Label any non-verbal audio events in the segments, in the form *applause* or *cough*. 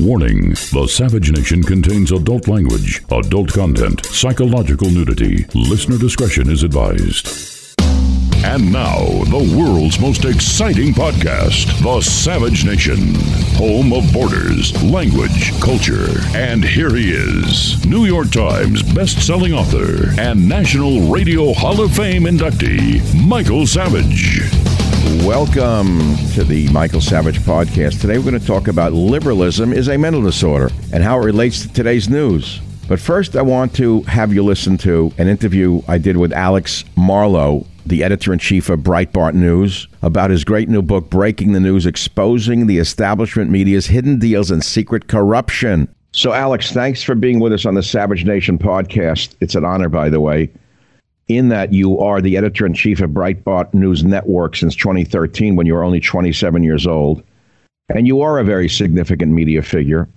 Warning The Savage Nation contains adult language, adult content, psychological nudity. Listener discretion is advised. And now, the world's most exciting podcast, The Savage Nation, home of borders, language, culture. And here he is, New York Times best-selling author and National Radio Hall of Fame inductee, Michael Savage. Welcome to the Michael Savage podcast. Today we're going to talk about liberalism is a mental disorder and how it relates to today's news. But first, I want to have you listen to an interview I did with Alex Marlow, the editor in chief of Breitbart News, about his great new book, Breaking the News Exposing the Establishment Media's Hidden Deals and Secret Corruption. So, Alex, thanks for being with us on the Savage Nation podcast. It's an honor, by the way in that you are the editor in chief of Breitbart News Network since 2013 when you were only 27 years old. And you are a very significant media figure.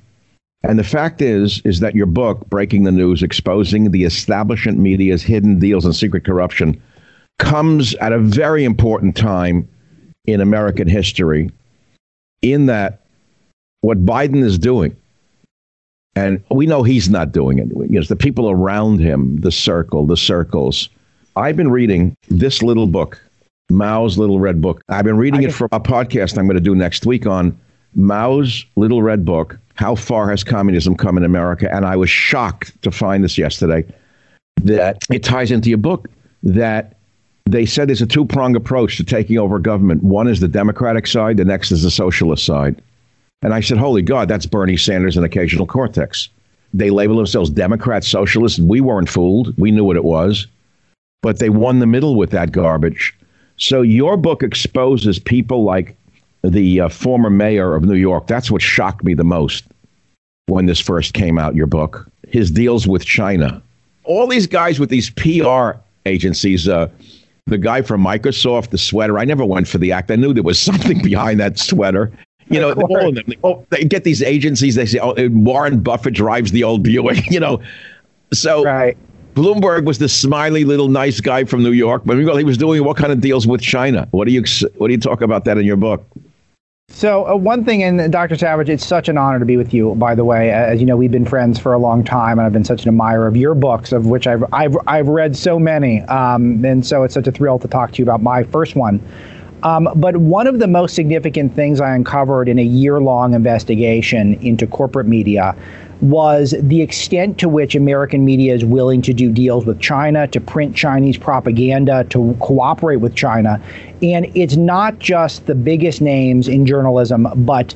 And the fact is, is that your book, Breaking the News, Exposing the Establishment Media's Hidden Deals and Secret Corruption, comes at a very important time in American history in that what Biden is doing, and we know he's not doing it. You know, the people around him, the circle, the circles, I've been reading this little book, Mao's Little Red Book. I've been reading it for a podcast I'm going to do next week on Mao's Little Red Book How Far Has Communism Come in America? And I was shocked to find this yesterday that it ties into your book that they said there's a two pronged approach to taking over government. One is the Democratic side, the next is the socialist side. And I said, Holy God, that's Bernie Sanders and occasional cortex. They label themselves Democrats, socialists. We weren't fooled. We knew what it was but they won the middle with that garbage. So your book exposes people like the uh, former mayor of New York. That's what shocked me the most when this first came out, your book. His deals with China. All these guys with these PR agencies, uh, the guy from Microsoft, the sweater, I never went for the act. I knew there was *laughs* something behind that sweater. You know, all of them. They, oh, they get these agencies. They say, "Oh, Warren Buffett drives the old Buick." *laughs* You know, so right. Bloomberg was the smiley little nice guy from New York, but he was doing what kind of deals with China? What do you what do you talk about that in your book? So uh, one thing, and Dr. Savage, it's such an honor to be with you. By the way, as you know, we've been friends for a long time, and I've been such an admirer of your books, of which I've I've I've read so many, um, and so it's such a thrill to talk to you about my first one. Um, but one of the most significant things I uncovered in a year-long investigation into corporate media was the extent to which American media is willing to do deals with China, to print Chinese propaganda, to cooperate with China. And it's not just the biggest names in journalism, but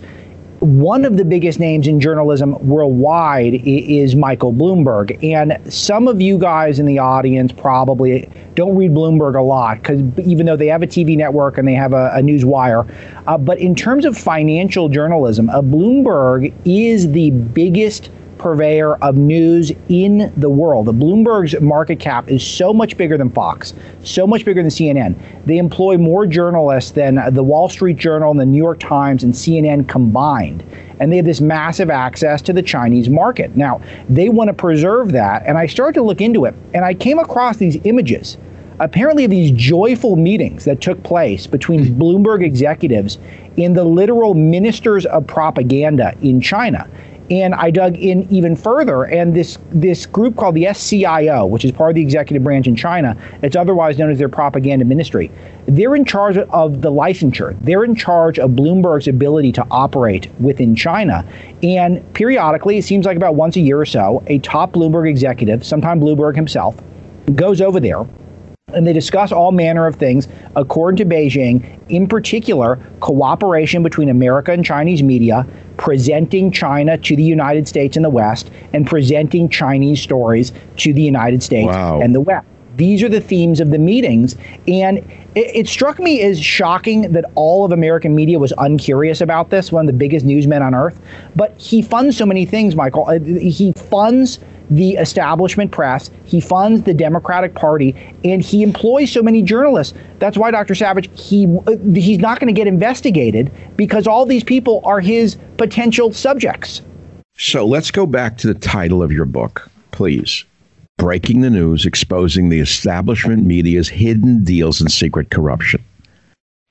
one of the biggest names in journalism worldwide is Michael Bloomberg. And some of you guys in the audience probably don't read Bloomberg a lot because even though they have a TV network and they have a, a news wire, uh, but in terms of financial journalism, uh, Bloomberg is the biggest purveyor of news in the world. The Bloomberg's market cap is so much bigger than Fox, so much bigger than CNN. They employ more journalists than the Wall Street Journal and the New York Times and CNN combined. And they have this massive access to the Chinese market. Now, they want to preserve that. And I started to look into it, and I came across these images apparently these joyful meetings that took place between Bloomberg executives and the literal ministers of propaganda in China. And I dug in even further, and this this group called the SCIO, which is part of the executive branch in China, it's otherwise known as their propaganda ministry. They're in charge of the licensure. They're in charge of Bloomberg's ability to operate within China. And periodically, it seems like about once a year or so, a top Bloomberg executive, sometime Bloomberg himself, goes over there and they discuss all manner of things according to Beijing, in particular, cooperation between America and Chinese media, presenting China to the United States and the West, and presenting Chinese stories to the United States wow. and the West. These are the themes of the meetings. And it, it, struck me as shocking that all of American media was uncurious about this, one of the biggest newsmen on earth. But he funds so many things, Michael. Uh, he funds the establishment press, he funds the Democratic Party, and he employs so many journalists. That's why Dr. Savage he he's not going to get investigated because all these people are his potential subjects. So let's go back to the title of your book, please. Breaking the news, exposing the establishment media's hidden deals and secret corruption.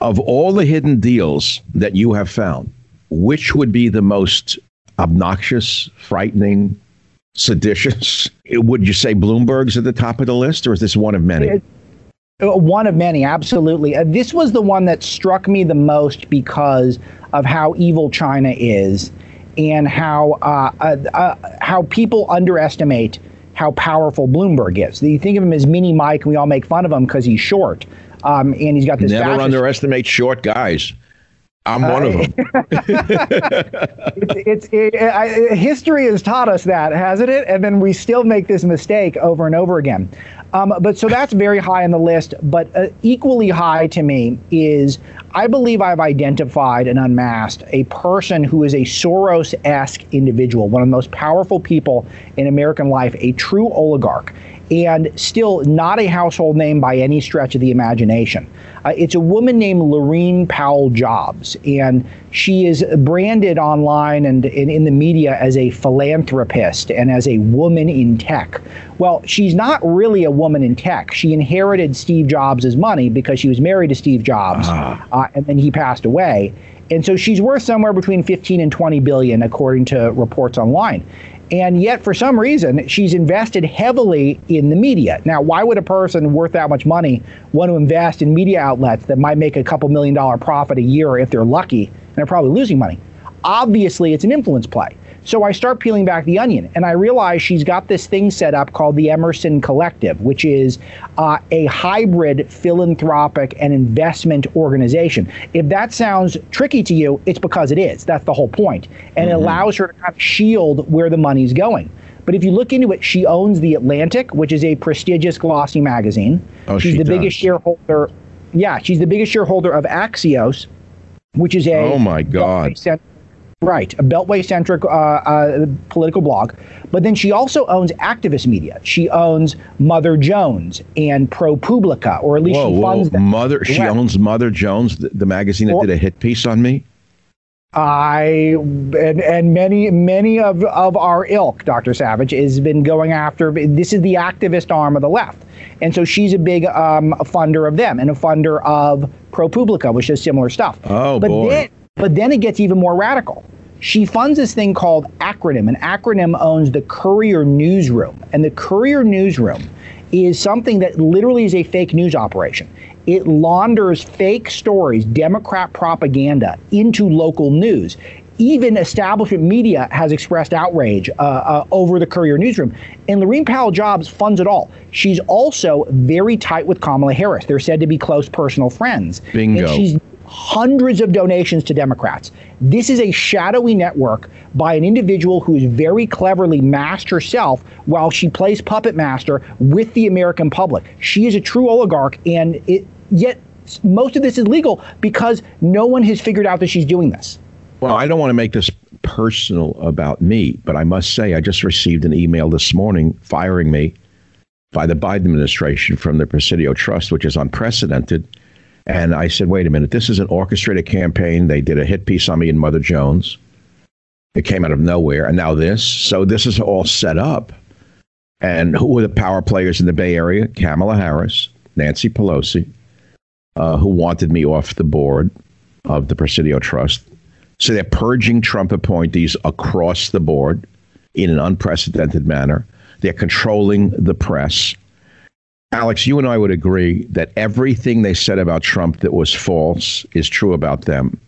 Of all the hidden deals that you have found, which would be the most obnoxious, frightening, seditious? *laughs* Would you say Bloomberg's at the top of the list, or is this one of many? Uh, one of many, absolutely. Uh, this was the one that struck me the most because of how evil China is and how uh, uh, uh, how people underestimate how powerful Bloomberg is. You think of him as Mini Mike, and we all make fun of him because he's short, um, and he's got this. Never underestimate short guys. I'm one of them. *laughs* it's, it's it, I, history has taught us that, hasn't it? And then we still make this mistake over and over again. Um, but so that's very high on the list. But uh, equally high to me is I believe I've identified and unmasked a person who is a Soros esque individual, one of the most powerful people in American life, a true oligarch and still not a household name by any stretch of the imagination. Uh, it's a woman named Laurene Powell Jobs, and she is branded online and, and in the media as a philanthropist and as a woman in tech. Well, she's not really a woman in tech. She inherited Steve Jobs' money because she was married to Steve Jobs, ah. uh, and then he passed away. And so she's worth somewhere between 15 and 20 billion, according to reports online. And yet, for some reason, she's invested heavily in the media. Now, why would a person worth that much money want to invest in media outlets that might make a couple million dollar profit a year if they're lucky and they're probably losing money? Obviously, it's an influence play. So I start peeling back the onion, and I realize she's got this thing set up called the Emerson Collective, which is uh, a hybrid philanthropic and investment organization. If that sounds tricky to you, it's because it is. That's the whole point. And mm-hmm. it allows her to kind of shield where the money's going. But if you look into it, she owns The Atlantic, which is a prestigious glossy magazine. Oh, she's she the does. biggest shareholder. Yeah, she's the biggest shareholder of Axios, which is a oh my god Right, a Beltway centric uh, uh, political blog. But then she also owns activist media. She owns Mother Jones and ProPublica, or at least whoa, she funds whoa. them. Mother, she owns Mother Jones, the, the magazine that well, did a hit piece on me. I and and many many of of our ilk, Dr. Savage, has been going after. This is the activist arm of the left, and so she's a big um, funder of them and a funder of ProPublica, which does similar stuff. Oh but boy! Then, but then it gets even more radical. She funds this thing called Acronym, and Acronym owns the Courier Newsroom. And the Courier Newsroom is something that literally is a fake news operation. It launders fake stories, Democrat propaganda, into local news. Even establishment media has expressed outrage uh, uh, over the Courier newsroom. And Laurene Powell Jobs funds it all. She's also very tight with Kamala Harris. They're said to be close personal friends. Bingo. Hundreds of donations to Democrats. This is a shadowy network by an individual who is very cleverly masked herself while she plays puppet master with the American public. She is a true oligarch, and it, yet most of this is legal because no one has figured out that she's doing this. Well, I don't want to make this personal about me, but I must say I just received an email this morning firing me by the Biden administration from the Presidio Trust, which is unprecedented and I said, wait a minute, this is an orchestrated campaign. They did a hit piece on me in Mother Jones. It came out of nowhere. And now this. So this is all set up. And who were the power players in the Bay Area? Kamala Harris, Nancy Pelosi, uh, who wanted me off the board of the Presidio Trust. So they're purging Trump appointees across the board in an unprecedented manner. They're controlling the press. Alex, you and I would agree that everything they said about Trump that was false is true about them.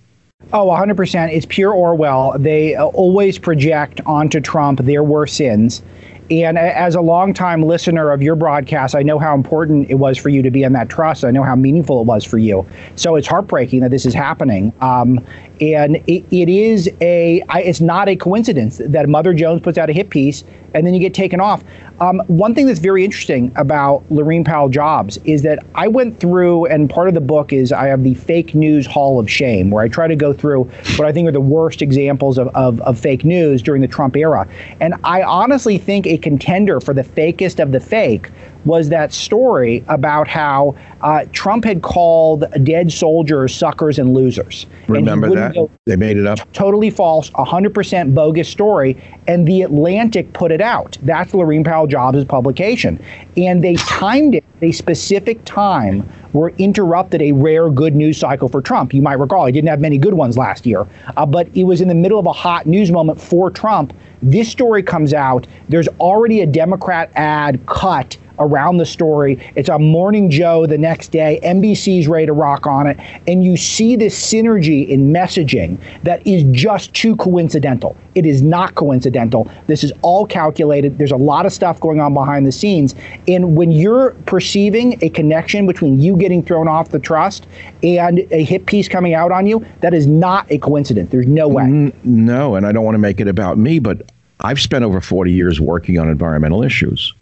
Oh, 100%. It's pure Orwell. They uh, always project onto Trump their worst sins. And as a longtime listener of your broadcast, I know how important it was for you to be in that trust. I know how meaningful it was for you. So it's heartbreaking that this is happening. Um, And it, it is a, I, it's not a coincidence that Mother Jones puts out a hit piece and then you get taken off. Um, one thing that's very interesting about Laurene Powell Jobs is that I went through, and part of the book is I have the fake news hall of shame, where I try to go through what I think are the worst examples of, of, of fake news during the Trump era. And I honestly think a contender for the fakest of the fake was that story about how uh, Trump had called dead soldiers suckers and losers. Remember and that? Go, they made it up. Totally false, 100% bogus story. And The Atlantic put it out. That's Laurene Powell Jobs' publication. And they timed it a specific time where interrupted a rare good news cycle for Trump. You might recall he didn't have many good ones last year, uh, but it was in the middle of a hot news moment for Trump. This story comes out. There's already a Democrat ad cut around the story. It's on Morning Joe the next day. NBC's ready to rock on it. And you see this synergy in messaging that is just too coincidental. It is not coincidental. This is all calculated. There's a lot of stuff going on behind the scenes. And when you're perceiving a connection between you getting thrown off the trust and a hit piece coming out on you, that is not a coincidence. There's no way. No, and I don't want to make it about me, but I've spent over 40 years working on environmental issues.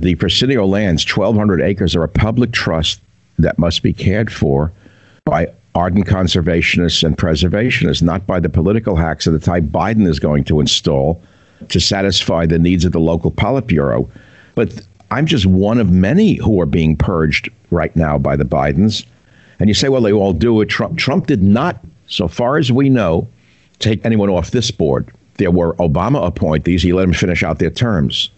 The Presidio lands, 1,200 acres, are a public trust that must be cared for by ardent conservationists and preservationists, not by the political hacks of the type Biden is going to install to satisfy the needs of the local Politburo. But I'm just one of many who are being purged right now by the Bidens. And you say, well, they all do it. Trump, Trump did not, so far as we know, take anyone off this board. There were Obama appointees. He let them finish out their terms.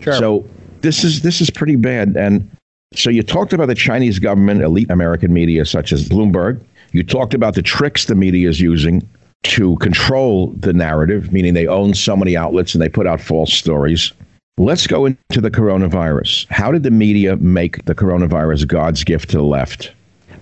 Sure. So this is this is pretty bad. And so you talked about the Chinese government, elite American media such as Bloomberg. You talked about the tricks the media is using to control the narrative, meaning they own so many outlets and they put out false stories. Let's go into the coronavirus. How did the media make the coronavirus God's gift to the left?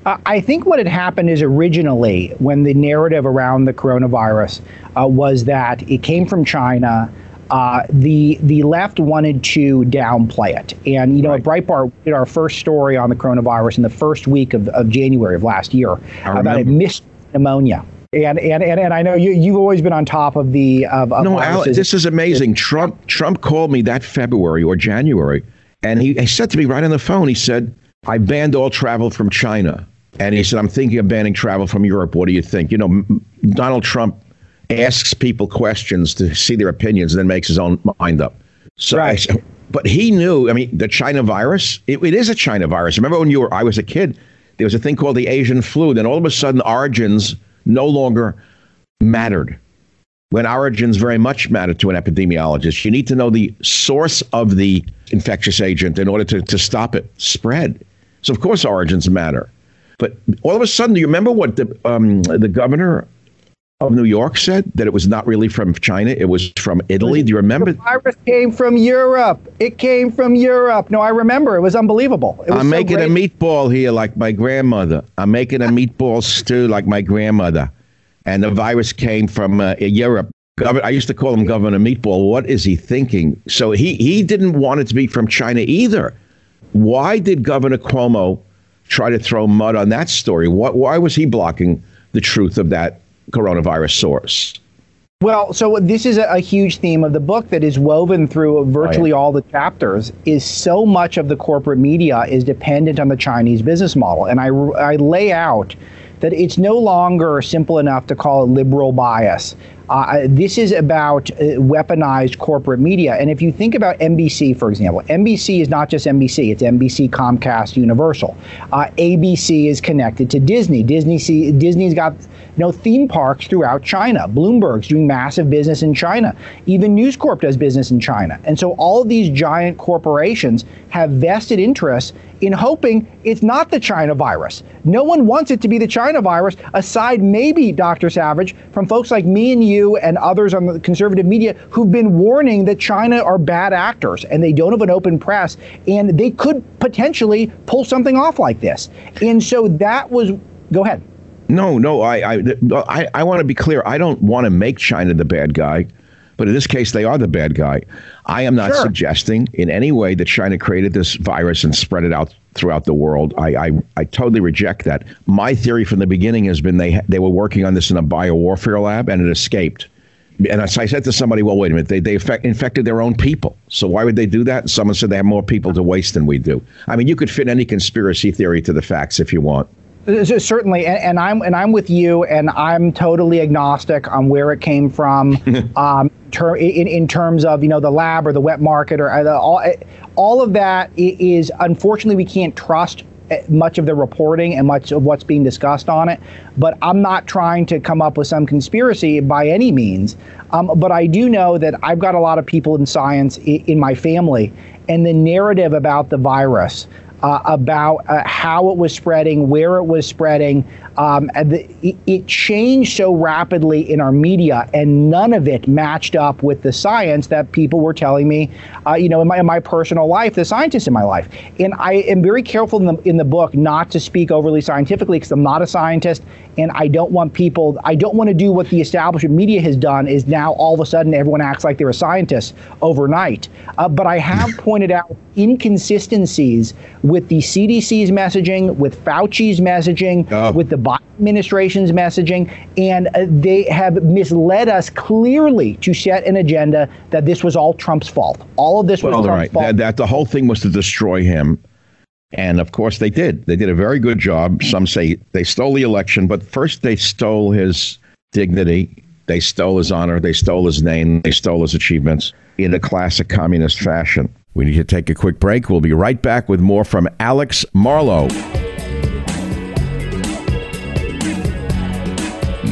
I think what had happened is originally, when the narrative around the coronavirus uh, was that it came from China, uh, the the left wanted to downplay it. And you know, right. at Breitbart, we did our first story on the coronavirus in the first week of, of January of last year about a missed pneumonia. And, and and and I know you you've always been on top of the of, of no Al, this is amazing. Trump Trump called me that February or January, and he, he said to me right on the phone. He said, "I banned all travel from China." And he said, I'm thinking of banning travel from Europe. What do you think? You know, Donald Trump asks people questions to see their opinions and then makes his own mind up. So, right. But he knew. I mean, the China virus. It, it is a China virus. Remember when you were? I was a kid. There was a thing called the Asian flu. Then all of a sudden, origins no longer mattered. When origins very much matter to an epidemiologist, you need to know the source of the infectious agent in order to, to stop it spread. So of course origins matter. But all of a sudden, do you remember what the um, the governor of New York said that it was not really from China, it was from Italy. Do you remember? The virus came from Europe. It came from Europe. No, I remember. It was unbelievable. It was I'm so making great. a meatball here like my grandmother. I'm making a meatball stew like my grandmother. And the virus came from uh, Europe. I used to call him Governor Meatball. What is he thinking? So he, he didn't want it to be from China either. Why did Governor Cuomo try to throw mud on that story? What, why was he blocking the truth of that coronavirus source. Well, so this is a, a, huge theme of the book that is woven through virtually oh, yeah. all the chapters. Is so much of the corporate media is dependent on the Chinese business model, and I, I lay out that it's no longer simple enough to call it liberal bias. Uh, this is about uh, weaponized corporate media. And if you think about NBC, for example, NBC is not just NBC, it's NBC, Comcast, Universal. Uh, ABC is connected to Disney. Disney see, Disney's got you know, theme parks throughout China. Bloomberg's doing massive business in China. Even News Corp does business in China. And so all of these giant corporations have vested interests in hoping it's not the China virus. No one wants it to be the China virus, aside maybe, Dr. Savage, from folks like me and you and others on the conservative media who've been warning that China are bad actors and they don't have an open press and they could potentially pull something off like this. And so that was, go ahead. No, no, I, I, I, I want to be clear. I don't want to make China the bad guy. but in this case, they are the bad guy. I am not Sure. suggesting in any way that China created this virus and spread it out throughout the world. I, I, I totally reject that. My theory from the beginning has been they they were working on this in a biowarfare lab and it escaped. And as I said to somebody, well, wait a minute, they, they infect, infected their own people. So why would they do that? And someone said they have more people to waste than we do. I mean, you could fit any conspiracy theory to the facts if you want. Uh, Certainly, and, and I'm and I'm with you, and I'm totally agnostic on where it came from, *laughs* um, ter- in, in terms of you know the lab or the wet market or uh, the, all all of that is unfortunately we can't trust uh, much of the reporting and much of what's being discussed on it. But I'm not trying to come up with some conspiracy by any means. Um, but I do know that I've got a lot of people in science i- in my family, and the narrative about the virus uh, about uh, how it was spreading, where it was spreading. Um, and the, it, it changed so rapidly in our media, and none of it matched up with the science that people were telling me, uh, you know, in my, in my personal life, the scientists in my life. And I am very careful in the, in the book not to speak overly scientifically because I'm not a scientist, and I don't want people, I don't want to do what the establishment media has done is now all of a sudden everyone acts like they're a scientist overnight. Uh, but I have *laughs* pointed out inconsistencies with the CDC's messaging, with Fauci's messaging, Oh. with the Biden administration's messaging, and uh, they have misled us clearly to set an agenda that this was all Trump's fault. All of this was Well, Trump's right. fault. That, that the whole thing was to destroy him. And of course they did. They did a very good job. Some say they stole the election, but first they stole his dignity. They stole his honor. They stole his name. They stole his achievements in a classic communist fashion. We need to take a quick break. We'll be right back with more from Alex Marlow.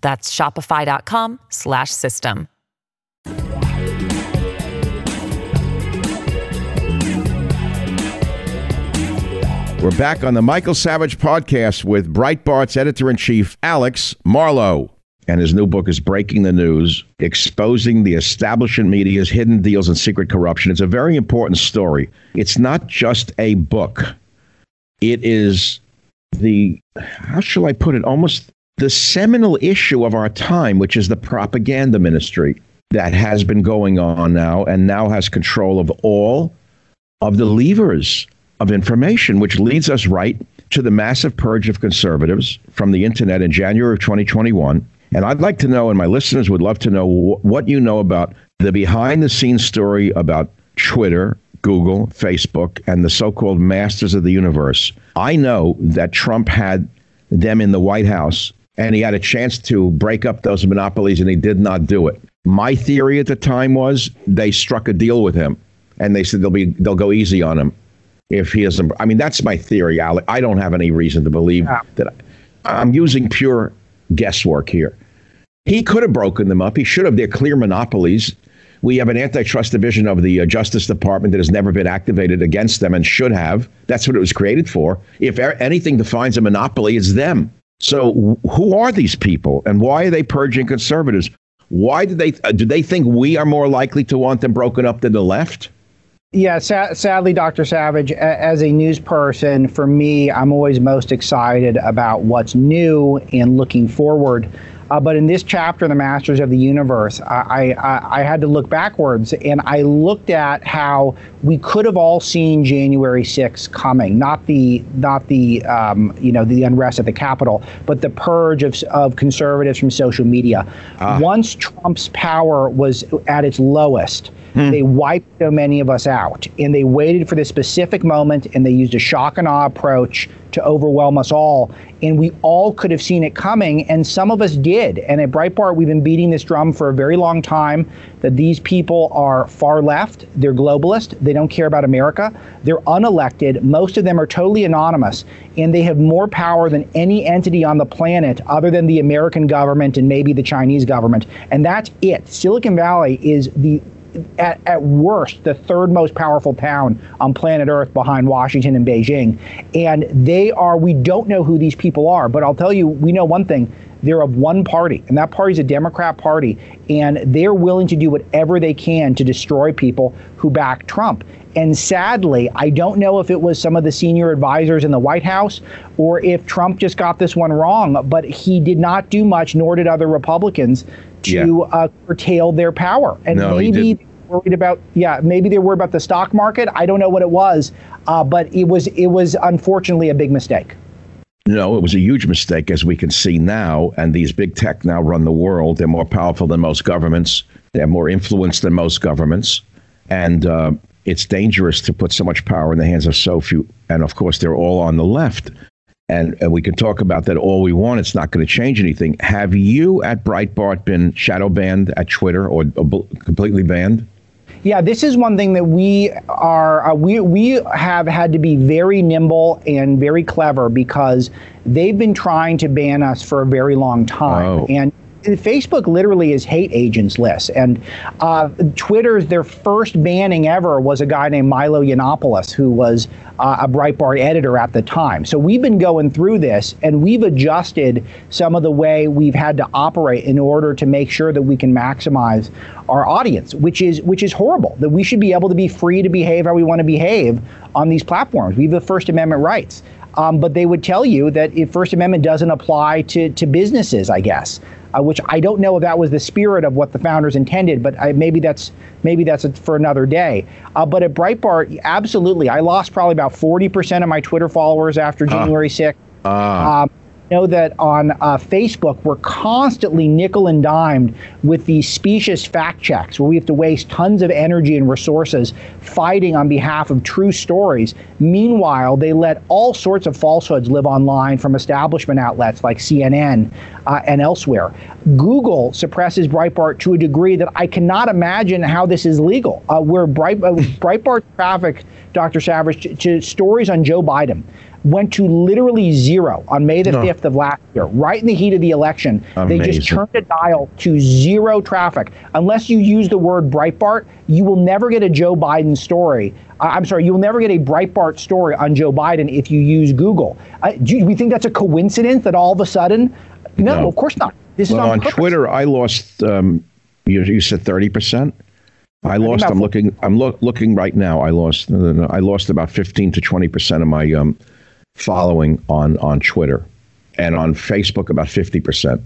That's shopify.com slash system. We're back on the Michael Savage podcast with Breitbart's editor in chief, Alex Marlow. And his new book is Breaking the News Exposing the Establishment Media's Hidden Deals and Secret Corruption. It's a very important story. It's not just a book, it is the, how shall I put it, almost the seminal issue of our time, which is the propaganda ministry that has been going on now and now has control of all of the levers of information, which leads us right to the massive purge of conservatives from the internet in January of 2021. And I'd like to know, and my listeners would love to know wh- what you know about the behind the scenes story about Twitter, Google, Facebook, and the so called masters of the universe. I know that Trump had them in the White House and he had a chance to break up those monopolies and he did not do it. My theory at the time was they struck a deal with him and they said they'll be they'll go easy on him if he doesn't. I mean, that's my theory, Alec. I don't have any reason to believe Yeah. that I'm using pure guesswork here. He could have broken them up. He should have. They're clear monopolies. We have an antitrust division of the uh, Justice Department that has never been activated against them and should have. That's what it was created for. If a- anything defines a monopoly, it's them. So who are these people and why are they purging conservatives? Why do they uh, do they think we are more likely to want them broken up than the left? Yeah, sa- sadly, Dr. Savage, a- as a news person, for me, I'm always most excited about what's new and looking forward. Uh, but in this chapter, The Masters of the Universe, I, I, I had to look backwards and I looked at how we could have all seen January 6th coming, not the not the um, you know the unrest at the Capitol, but the purge of, of conservatives from social media. Once Trump's power was at its lowest, they wiped so many of us out, and they waited for this specific moment, and they used a shock and awe approach to overwhelm us all. And we all could have seen it coming, and some of us did. And at Breitbart, we've been beating this drum for a very long time that these people are far left, they're globalist, they don't care about America, they're unelected, most of them are totally anonymous, and they have more power than any entity on the planet other than the American government and maybe the Chinese government. And that's it. Silicon Valley is the at, at worst the third most powerful town on planet Earth behind Washington and Beijing. And they are, we don't know who these people are, but I'll tell you, we know one thing they're of one party, and that party is a Democrat Party, and they're willing to do whatever they can to destroy people who back Trump. And sadly, I don't know if it was some of the senior advisors in the White House or if Trump just got this one wrong, but he did not do much, nor did other Republicans, to yeah. uh, curtail their power. And no, maybe worried about yeah maybe they were worried about the stock market i don't know what it was uh, but it was it was unfortunately a big mistake no, it was a huge mistake, as we can see now. And these big tech now run the world. They're more powerful than most governments. They have more influence than most governments. And uh, it's dangerous to put so much power in the hands of so few. And of course, they're all on the left. And, and we can talk about that all we want. It's not going to change anything. Have you at Breitbart been shadow banned at Twitter or, or completely banned? Yeah, this is one thing that we are uh, we we have had to be very nimble and very clever because they've been trying to ban us for a very long time, oh. and Facebook literally is hate agents list. And uh, Twitter's their first banning ever was a guy named Milo Yiannopoulos, who was uh, a Breitbart editor at the time. So we've been going through this and we've adjusted some of the way we've had to operate in order to make sure that we can maximize our audience, which is which is horrible. That we should be able to be free to behave how we want to behave on these platforms. We have the First Amendment rights. Um, but they would tell you that if First Amendment doesn't apply to, to businesses, I guess uh, which I don't know if that was the spirit of what the founders intended, but I, maybe that's maybe that's for another day. Uh, but at Breitbart, absolutely, I lost probably about 40% of my Twitter followers after January 6th. Uh. Um, know that on uh, Facebook, we're constantly nickel and dimed with these specious fact checks where we have to waste tons of energy and resources fighting on behalf of true stories. Meanwhile, they let all sorts of falsehoods live online from establishment outlets like CNN uh, and elsewhere. Google suppresses Breitbart to a degree that I cannot imagine how this is legal. Uh, where uh, Breitbart traffic, Dr. Savage, to, to stories on Joe Biden went to literally zero on May the no. 5th of last year, right in the heat of the election. Amazing. They just turned a dial to zero traffic. Unless you use the word Breitbart, you will never get a Joe Biden story. Uh, I'm sorry, you will never get a Breitbart story on Joe Biden if you use Google. Uh, do we think that's a coincidence that all of a sudden? No, no. of course not. This well, is on, on Twitter. I lost. Um, you, you said thirty percent. I lost. I'm looking. I'm look, looking right now. I lost. I lost about fifteen to twenty percent of my um, following on on Twitter, and on Facebook about fifty percent.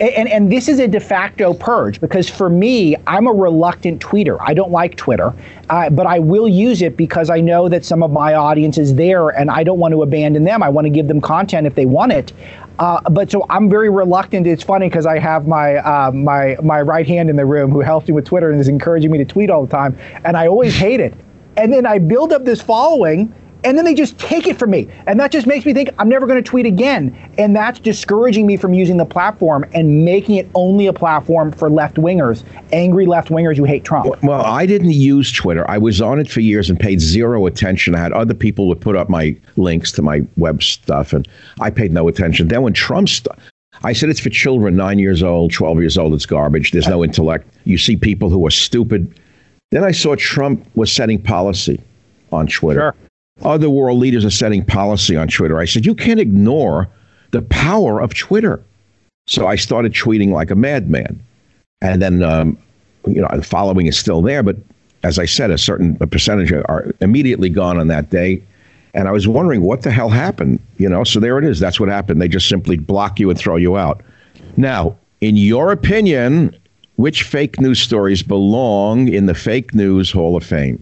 And, and this is a de facto purge because for me, I'm a reluctant tweeter. I don't like Twitter, uh, but I will use it because I know that some of my audience is there and I don't want to abandon them. I want to give them content if they want it. Uh, but so I'm very reluctant. It's funny because I have my uh, my my right hand in the room who helps me with Twitter and is encouraging me to tweet all the time, and I always hate it. And then I build up this following and then they just take it from me. And that just makes me think I'm never going to tweet again. And that's discouraging me from using the platform and making it only a platform for left wingers, angry left wingers who hate Trump. Well, I didn't use Twitter. I was on it for years and paid zero attention. I had other people would put up my links to my web stuff, and I paid no attention. Then when Trump st- I said it's for children, nine years old, 12 years old, it's garbage. There's no intellect. You see people who are stupid. Then I saw Trump was setting policy on Twitter. Sure. Other world leaders are setting policy on Twitter. I said, you can't ignore the power of Twitter. So I started tweeting like a madman. And then, um, you know, the following is still there. But as I said, a certain percentage are immediately gone on that day. And I was wondering what the hell happened, you know? So there it is. That's what happened. They just simply block you and throw you out. Now, in your opinion, which fake news stories belong in the Fake News Hall of Fame?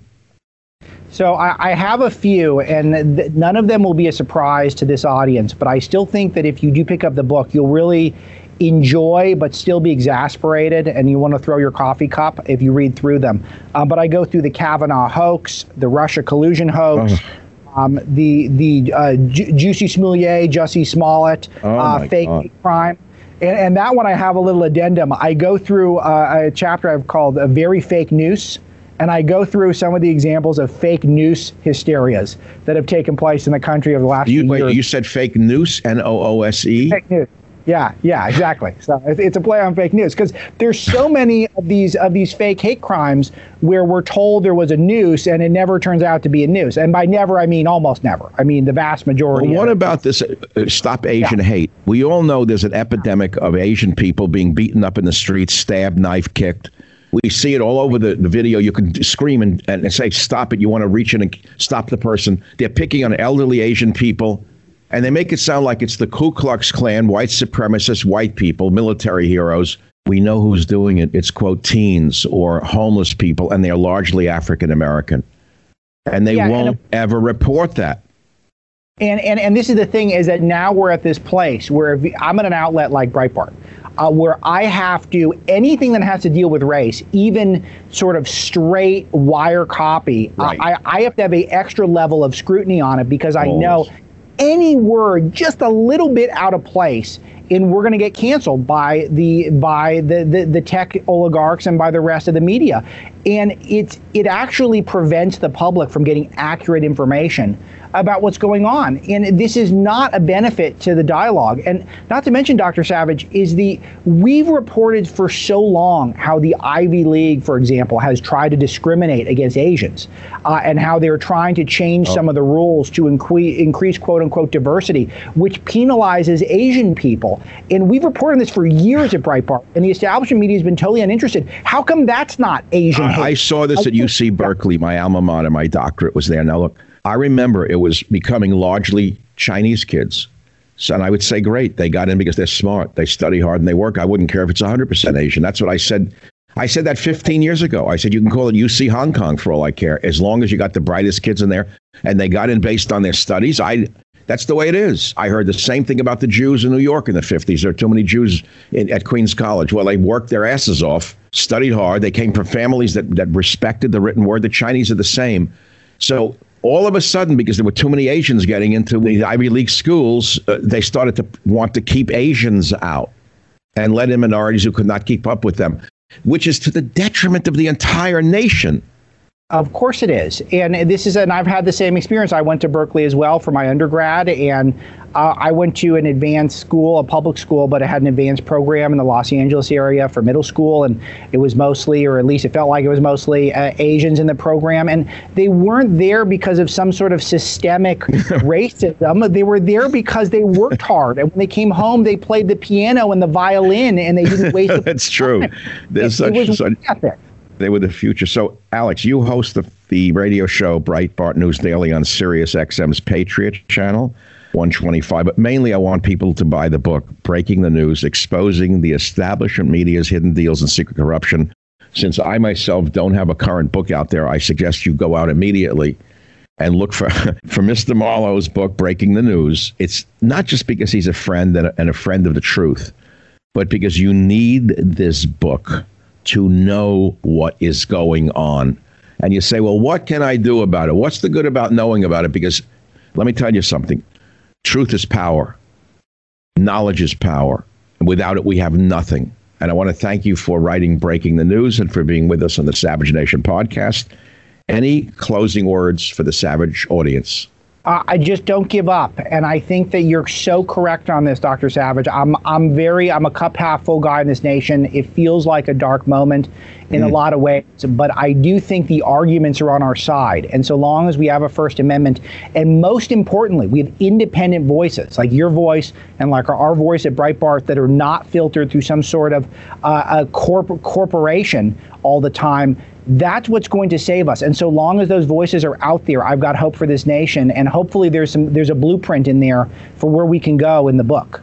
So I, I, have a few, and th- none of them will be a surprise to this audience. But I still think that if you do pick up the book, you'll really enjoy, but still be exasperated, and you want to throw your coffee cup if you read through them. Um, but I go through the Kavanaugh hoax, the Russia collusion hoax. Oh. Um, the the uh, Ju- Jussie Smollett, Jussie Smollett, oh uh, fake God. crime. And, and, that one I have a little addendum. I go through uh, a chapter I've called a very fake news and I go through some of the examples of fake news hysterias that have taken place in the country over the last you, few wait, years. You said fake news, N O O S E? Fake news. Yeah, yeah, exactly. So it's a play on fake news because there's so *laughs* many of these of these fake hate crimes where we're told there was a noose and it never turns out to be a noose. And by never, I mean almost never. I mean the vast majority. Well, what about this? Uh, stop Asian yeah. hate. We all know there's an epidemic of Asian people being beaten up in the streets, stabbed, knife kicked. We see it all over the, the video. You can scream and, and say, stop it. You want to reach in and stop the person. They're picking on elderly Asian people and they make it sound like it's the Ku Klux Klan, white supremacists, white people, military heroes. We know who's doing it. It's quote teens or homeless people, and they're largely African American, and they yeah, won't and a- ever report that. And, and and this is the thing is that now we're at this place where I'm at an outlet like Breitbart, uh, where I have to anything that has to deal with race, even sort of straight wire copy, right. I, I have to have a extra level of scrutiny on it because I know any word just a little bit out of place and we're going to get canceled by the by the, the, the tech oligarchs and by the rest of the media and it it actually prevents the public from getting accurate information about what's going on. And this is not a benefit to the dialogue. And not to mention, Dr. Savage, is the we've reported for so long how the Ivy League, for example, has tried to discriminate against Asians uh, and how they're trying to change oh. some of the rules to increase, increase quote unquote diversity, which penalizes Asian people. And we've reported this for years at Breitbart, and the establishment media has been totally uninterested. How come that's not Asian? I, I saw this at UC Berkeley. My alma mater, my doctorate was there. Now, look, I remember it was becoming largely Chinese kids. So, and I would say, great, they got in because they're smart, they study hard, and they work. I wouldn't care if it's 100% Asian. That's what I said. I said that 15 years ago. I said, you can call it UC Hong Kong for all I care, as long as you got the brightest kids in there and they got in based on their studies. I, that's the way it is. I heard the same thing about the Jews in New York in the 50s. There are too many Jews in, at Queens College. Well, they worked their asses off, studied hard. They came from families that, that respected the written word. The Chinese are the same. So all of a sudden, because there were too many Asians getting into the Ivy League schools, uh, they started to want to keep Asians out and let in minorities who could not keep up with them, which is to the detriment of the entire nation. Of course it is. And this is, and I've had the same experience. I went to Berkeley as well for my undergrad, and uh, I went to an advanced school, a public school, but it had an advanced program in the Los Angeles area for middle school, and it was mostly, or at least it felt like it was mostly uh, Asians in the program, and they weren't there because of some sort of systemic *laughs* racism. They were there because they worked hard, and when they came home, they played the piano and the violin, and they didn't waste. *laughs* That's true. There's it, such, it was such they were the future. So, Alex, you host the, the radio show Breitbart News Daily on Sirius XM's Patriot channel, 125. But mainly, I want people to buy the book, Breaking the News Exposing the Establishment Media's Hidden Deals and Secret Corruption. Since I myself don't have a current book out there, I suggest you go out immediately and look for, *laughs* for Mr. Marlow's book, Breaking the News. It's not just because he's a friend and a, and a friend of the truth, but because you need this book to know what is going on. And you say, well, what can I do about it? What's the good about knowing about it? Because let me tell you something truth is power, knowledge is power. And without it, we have nothing. And I want to thank you for writing Breaking the News and for being with us on the Savage Nation podcast. Any closing words for the Savage audience? Uh, I just don't give up. And I think that you're so correct on this, Dr. Savage. I'm I'm very I'm a cup half full guy in this nation. It feels like a dark moment in mm. a lot of ways, but I do think the arguments are on our side. And so long as we have a First Amendment, and most importantly, we have independent voices like your voice and like our, our voice at Breitbart that are not filtered through some sort of uh, a corp- corporation all the time that's what's going to save us. And so long as those voices are out there, I've got hope for this nation. And hopefully there's some there's a blueprint in there for where we can go in the book.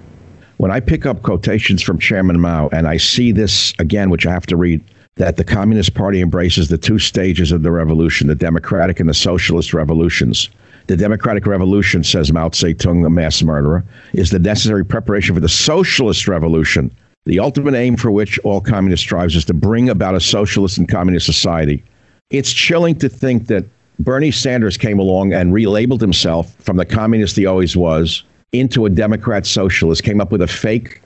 When I pick up quotations from Chairman Mao and I see this again, which I have to read, that the Communist Party embraces the two stages of the revolution, the democratic and the socialist revolutions. The democratic revolution, says Mao Zedong, the mass murderer, is the necessary preparation for the socialist revolution the ultimate aim for which all communist strives is to bring about a socialist and communist society. It's chilling to think that Bernie Sanders came along and relabeled himself from the communist he always was into a Democrat socialist, came up with a fake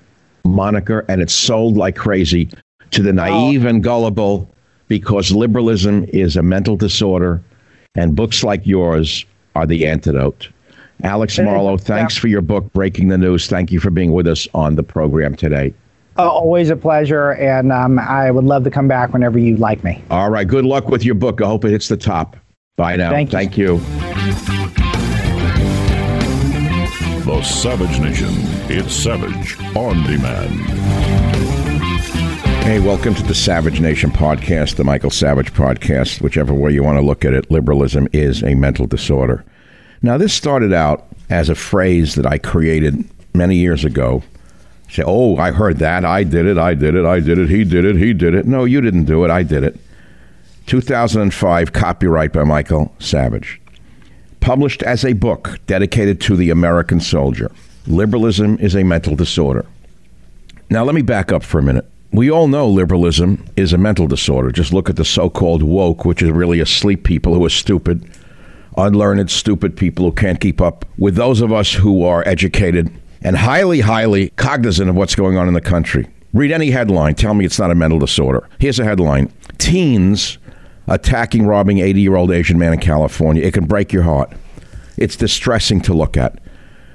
moniker, and it sold like crazy to the naive oh. and gullible because liberalism is a mental disorder, and books like yours are the antidote. Alex *laughs* Marlow, thanks for your book, Breaking the News. Thank you for being with us on the program today. Uh, always a pleasure, and um, I would love to come back whenever you like me. All right. Good luck with your book. I hope it hits the top. Bye now. Thank you. Thank you. The Savage Nation. It's Savage on demand. Hey, welcome to the Savage Nation podcast, the Michael Savage podcast, whichever way you want to look at it. Liberalism is a mental disorder. Now, this started out as a phrase that I created many years ago. Say, oh, I heard that. I did it. I did it. I did it. He did it. He did it. No, you didn't do it. I did it. 2005, copyright by Michael Savage. Published as a book dedicated to the American soldier. Liberalism is a mental disorder. Now, let me back up for a minute. We all know liberalism is a mental disorder. Just look at the so called woke, which is really asleep people who are stupid, unlearned, stupid people who can't keep up with those of us who are educated and highly, highly cognizant of what's going on in the country. Read any headline, tell me it's not a mental disorder. Here's a headline Teens attacking, robbing 80 year old Asian man in California. It can break your heart. It's distressing to look at.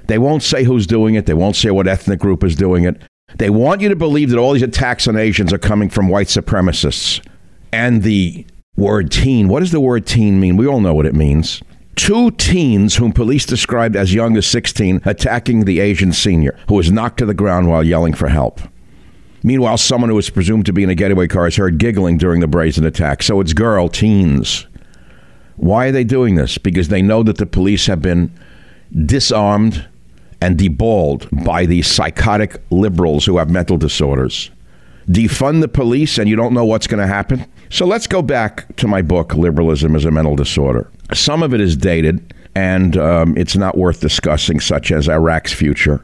They won't say who's doing it, they won't say what ethnic group is doing it. They want you to believe that all these attacks on Asians are coming from white supremacists. And the word teen, what does the word teen mean? We all know what it means. Two teens, whom police described as young as 16, attacking the Asian senior, who was knocked to the ground while yelling for help. Meanwhile, someone who was presumed to be in a getaway car is heard giggling during the brazen attack. So it's girl, teens. Why are they doing this? Because they know that the police have been disarmed and deballed by these psychotic liberals who have mental disorders. Defund the police and you don't know what's going to happen? So let's go back to my book, Liberalism is a Mental Disorder. Some of it is dated and um, it's not worth discussing, such as Iraq's future.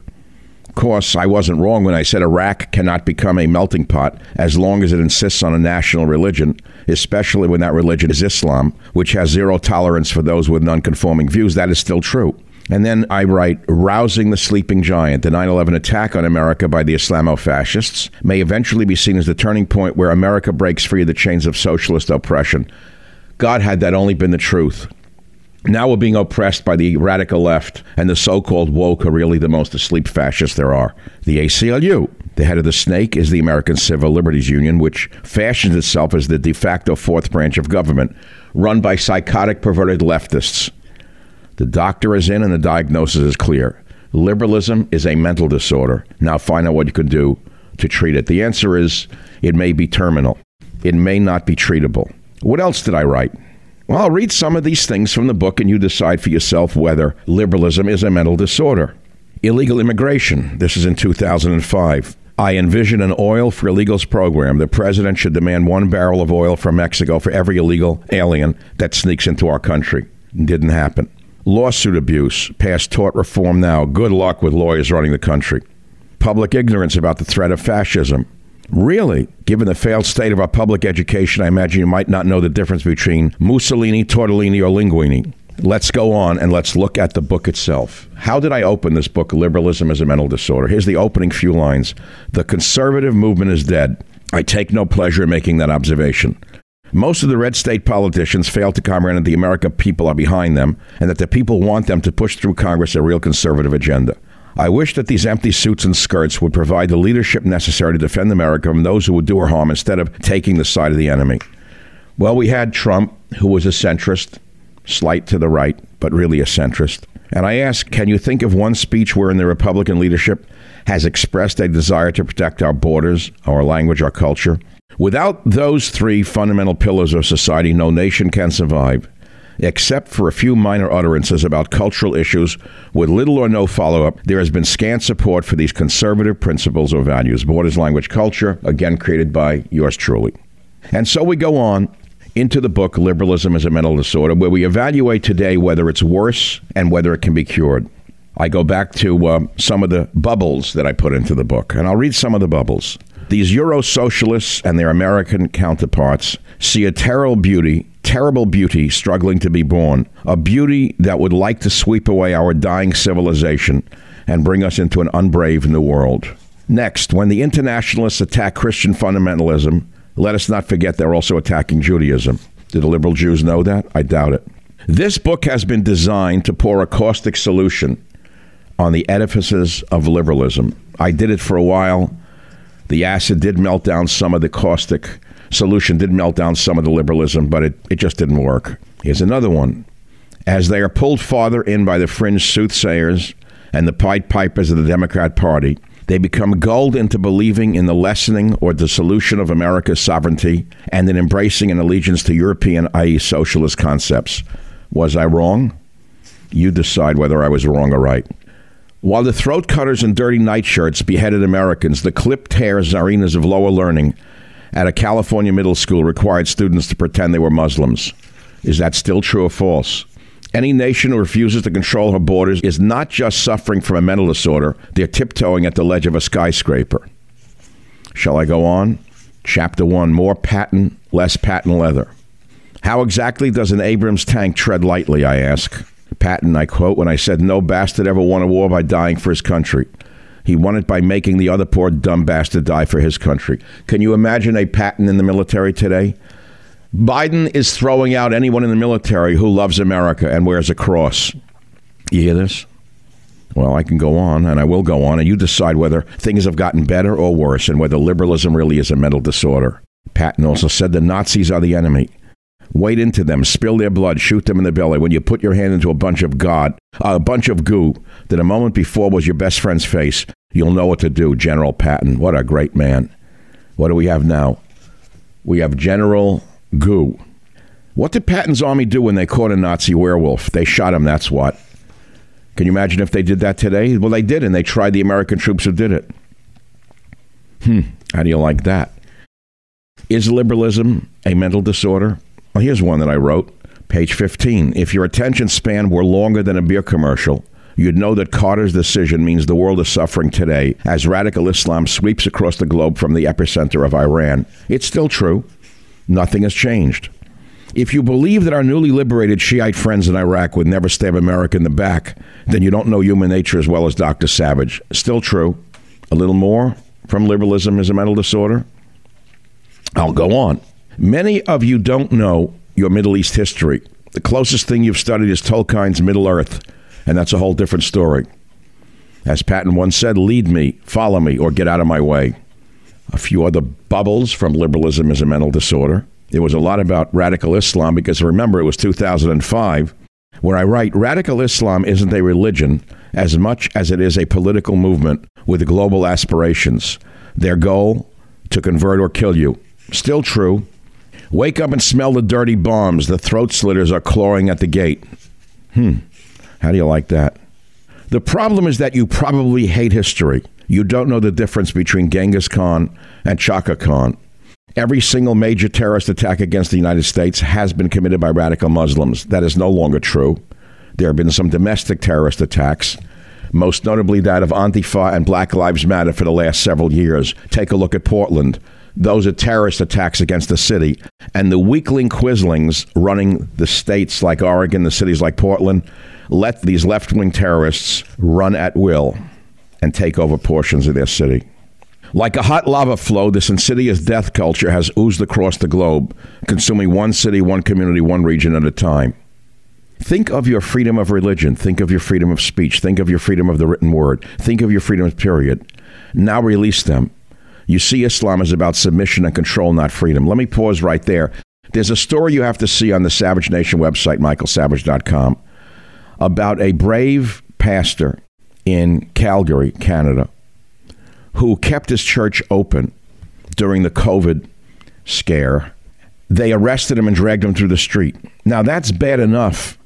Of course, I wasn't wrong when I said Iraq cannot become a melting pot as long as it insists on a national religion, especially when that religion is Islam, which has zero tolerance for those with nonconforming views. That is still true. And then I write, rousing the sleeping giant. The 9 11 attack on America by the Islamo fascists may eventually be seen as the turning point where America breaks free of the chains of socialist oppression. God, had that only been the truth. Now we're being oppressed by the radical left, and the so called woke are really the most asleep fascists there are. The ACLU. The head of the snake is the American Civil Liberties Union, which fashions itself as the de facto fourth branch of government, run by psychotic, perverted leftists. The doctor is in and the diagnosis is clear. Liberalism is a mental disorder. Now find out what you can do to treat it. The answer is it may be terminal, it may not be treatable. What else did I write? Well, I'll read some of these things from the book and you decide for yourself whether liberalism is a mental disorder. Illegal immigration. This is in 2005. I envision an oil for illegals program. The president should demand one barrel of oil from Mexico for every illegal alien that sneaks into our country. Didn't happen. Lawsuit abuse. Pass tort reform now. Good luck with lawyers running the country. Public ignorance about the threat of fascism. Really? Given the failed state of our public education, I imagine you might not know the difference between Mussolini, Tortellini, or Linguini. Let's go on and let's look at the book itself. How did I open this book, Liberalism as a Mental Disorder? Here's the opening few lines The conservative movement is dead. I take no pleasure in making that observation. Most of the red state politicians fail to comprehend that the American people are behind them and that the people want them to push through Congress a real conservative agenda. I wish that these empty suits and skirts would provide the leadership necessary to defend America from those who would do her harm instead of taking the side of the enemy. Well, we had Trump, who was a centrist, slight to the right, but really a centrist. And I ask, can you think of one speech wherein the Republican leadership has expressed a desire to protect our borders, our language, our culture? Without those three fundamental pillars of society, no nation can survive except for a few minor utterances about cultural issues with little or no follow up, there has been scant support for these conservative principles or values. Borders, language, culture, again created by yours truly. And so we go on into the book Liberalism is a Mental Disorder, where we evaluate today whether it's worse and whether it can be cured. I go back to uh, some of the bubbles that I put into the book, and I'll read some of the bubbles. These Euro socialists and their American counterparts see a terrible beauty terrible beauty struggling to be born, a beauty that would like to sweep away our dying civilization and bring us into an unbrave new world. Next, when the internationalists attack Christian fundamentalism, let us not forget they're also attacking Judaism. Do the liberal Jews know that? I doubt it. This book has been designed to pour a caustic solution on the edifices of liberalism. I did it for a while. The acid did melt down some of the caustic solution, did melt down some of the liberalism, but it, it just didn't work. Here's another one. As they are pulled farther in by the fringe soothsayers and the Pied Pipers of the Democrat Party, they become gulled into believing in the lessening or dissolution of America's sovereignty and in embracing an allegiance to European, i.e., socialist concepts. Was I wrong? You decide whether I was wrong or right. While the throat cutters and dirty nightshirts beheaded Americans, the clipped hair czarinas of lower learning at a California middle school required students to pretend they were Muslims. Is that still true or false? Any nation who refuses to control her borders is not just suffering from a mental disorder, they're tiptoeing at the ledge of a skyscraper. Shall I go on? Chapter 1 More patent, less patent leather. How exactly does an Abrams tank tread lightly, I ask? Patton, I quote, when I said, No bastard ever won a war by dying for his country. He won it by making the other poor dumb bastard die for his country. Can you imagine a Patton in the military today? Biden is throwing out anyone in the military who loves America and wears a cross. You hear this? Well, I can go on, and I will go on, and you decide whether things have gotten better or worse, and whether liberalism really is a mental disorder. Patton also said the Nazis are the enemy. Wade into them, spill their blood, shoot them in the belly. When you put your hand into a bunch of God, uh, a bunch of goo that a moment before was your best friend's face, you'll know what to do. General Patton, what a great man. What do we have now? We have General Goo. What did Patton's army do when they caught a Nazi werewolf? They shot him. That's what. Can you imagine if they did that today? Well, they did, and they tried the American troops who did it. Hmm. How do you like that? Is liberalism a mental disorder? Well, here's one that I wrote, page 15. If your attention span were longer than a beer commercial, you'd know that Carter's decision means the world is suffering today as radical Islam sweeps across the globe from the epicenter of Iran. It's still true. Nothing has changed. If you believe that our newly liberated Shiite friends in Iraq would never stab America in the back, then you don't know human nature as well as Dr. Savage. Still true. A little more from liberalism is a mental disorder. I'll go on. Many of you don't know your Middle East history. The closest thing you've studied is Tolkien's Middle Earth, and that's a whole different story. As Patton once said, lead me, follow me, or get out of my way. A few other bubbles from liberalism is a mental disorder. It was a lot about radical Islam because remember, it was 2005 where I write Radical Islam isn't a religion as much as it is a political movement with global aspirations. Their goal to convert or kill you. Still true, Wake up and smell the dirty bombs. The throat slitters are clawing at the gate. Hmm. How do you like that? The problem is that you probably hate history. You don't know the difference between Genghis Khan and Chaka Khan. Every single major terrorist attack against the United States has been committed by radical Muslims. That is no longer true. There have been some domestic terrorist attacks, most notably that of Antifa and Black Lives Matter for the last several years. Take a look at Portland those are terrorist attacks against the city. And the weakling Quislings running the states like Oregon, the cities like Portland, let these left wing terrorists run at will and take over portions of their city. Like a hot lava flow, this insidious death culture has oozed across the globe, consuming one city, one community, one region at a time. Think of your freedom of religion. Think of your freedom of speech. Think of your freedom of the written word. Think of your freedom of period. Now release them. You see, Islam is about submission and control, not freedom. Let me pause right there. There's a story you have to see on the Savage Nation website, michaelsavage.com, about a brave pastor in Calgary, Canada, who kept his church open during the COVID scare. They arrested him and dragged him through the street. Now, that's bad enough.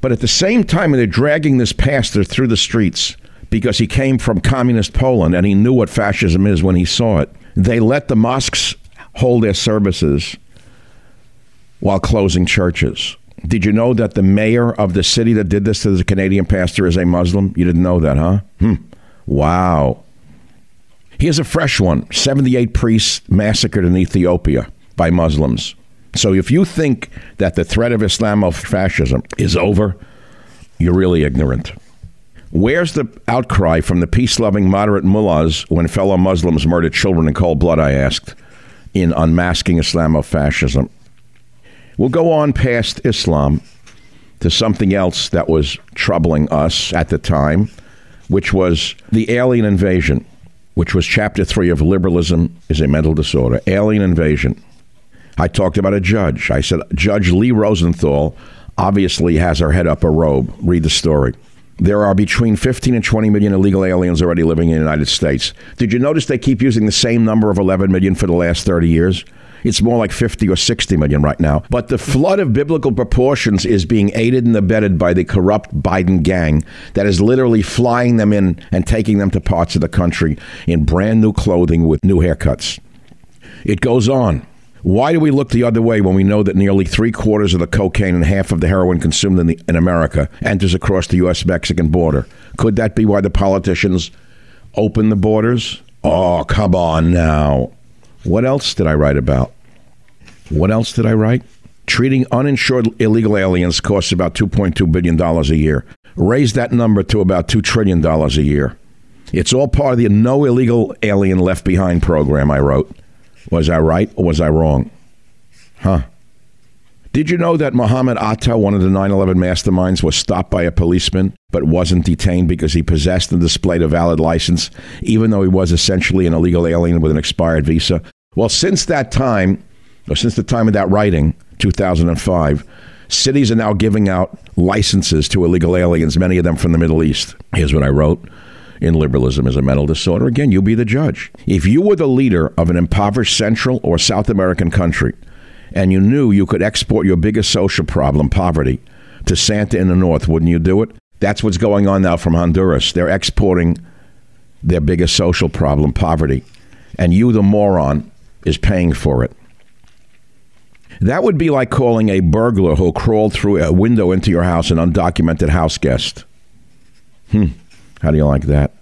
But at the same time, they're dragging this pastor through the streets because he came from communist Poland and he knew what fascism is when he saw it. They let the mosques hold their services while closing churches. Did you know that the mayor of the city that did this to the Canadian pastor is a Muslim? You didn't know that, huh? Hmm. Wow. Here's a fresh one 78 priests massacred in Ethiopia by Muslims. So if you think that the threat of Islamofascism is over, you're really ignorant. Where's the outcry from the peace loving moderate mullahs when fellow Muslims murdered children in cold blood? I asked, in Unmasking Islamofascism. We'll go on past Islam to something else that was troubling us at the time, which was the alien invasion, which was chapter three of Liberalism is a Mental Disorder. Alien invasion. I talked about a judge. I said, Judge Lee Rosenthal obviously has her head up a robe. Read the story. There are between 15 and 20 million illegal aliens already living in the United States. Did you notice they keep using the same number of 11 million for the last 30 years? It's more like 50 or 60 million right now. But the flood of biblical proportions is being aided and abetted by the corrupt Biden gang that is literally flying them in and taking them to parts of the country in brand new clothing with new haircuts. It goes on. Why do we look the other way when we know that nearly three quarters of the cocaine and half of the heroin consumed in, the, in America enters across the U.S. Mexican border? Could that be why the politicians open the borders? Oh, come on now. What else did I write about? What else did I write? Treating uninsured illegal aliens costs about $2.2 billion a year. Raise that number to about $2 trillion a year. It's all part of the No Illegal Alien Left Behind program I wrote. Was I right or was I wrong? Huh. Did you know that Mohammed Atta, one of the 9 11 masterminds, was stopped by a policeman but wasn't detained because he possessed and displayed a valid license, even though he was essentially an illegal alien with an expired visa? Well, since that time, or since the time of that writing, 2005, cities are now giving out licenses to illegal aliens, many of them from the Middle East. Here's what I wrote in liberalism is a mental disorder. Again, you be the judge. If you were the leader of an impoverished Central or South American country and you knew you could export your biggest social problem, poverty, to Santa in the North, wouldn't you do it? That's what's going on now from Honduras. They're exporting their biggest social problem, poverty. And you, the moron, is paying for it. That would be like calling a burglar who crawled through a window into your house an undocumented house guest. Hmm. How do you like that?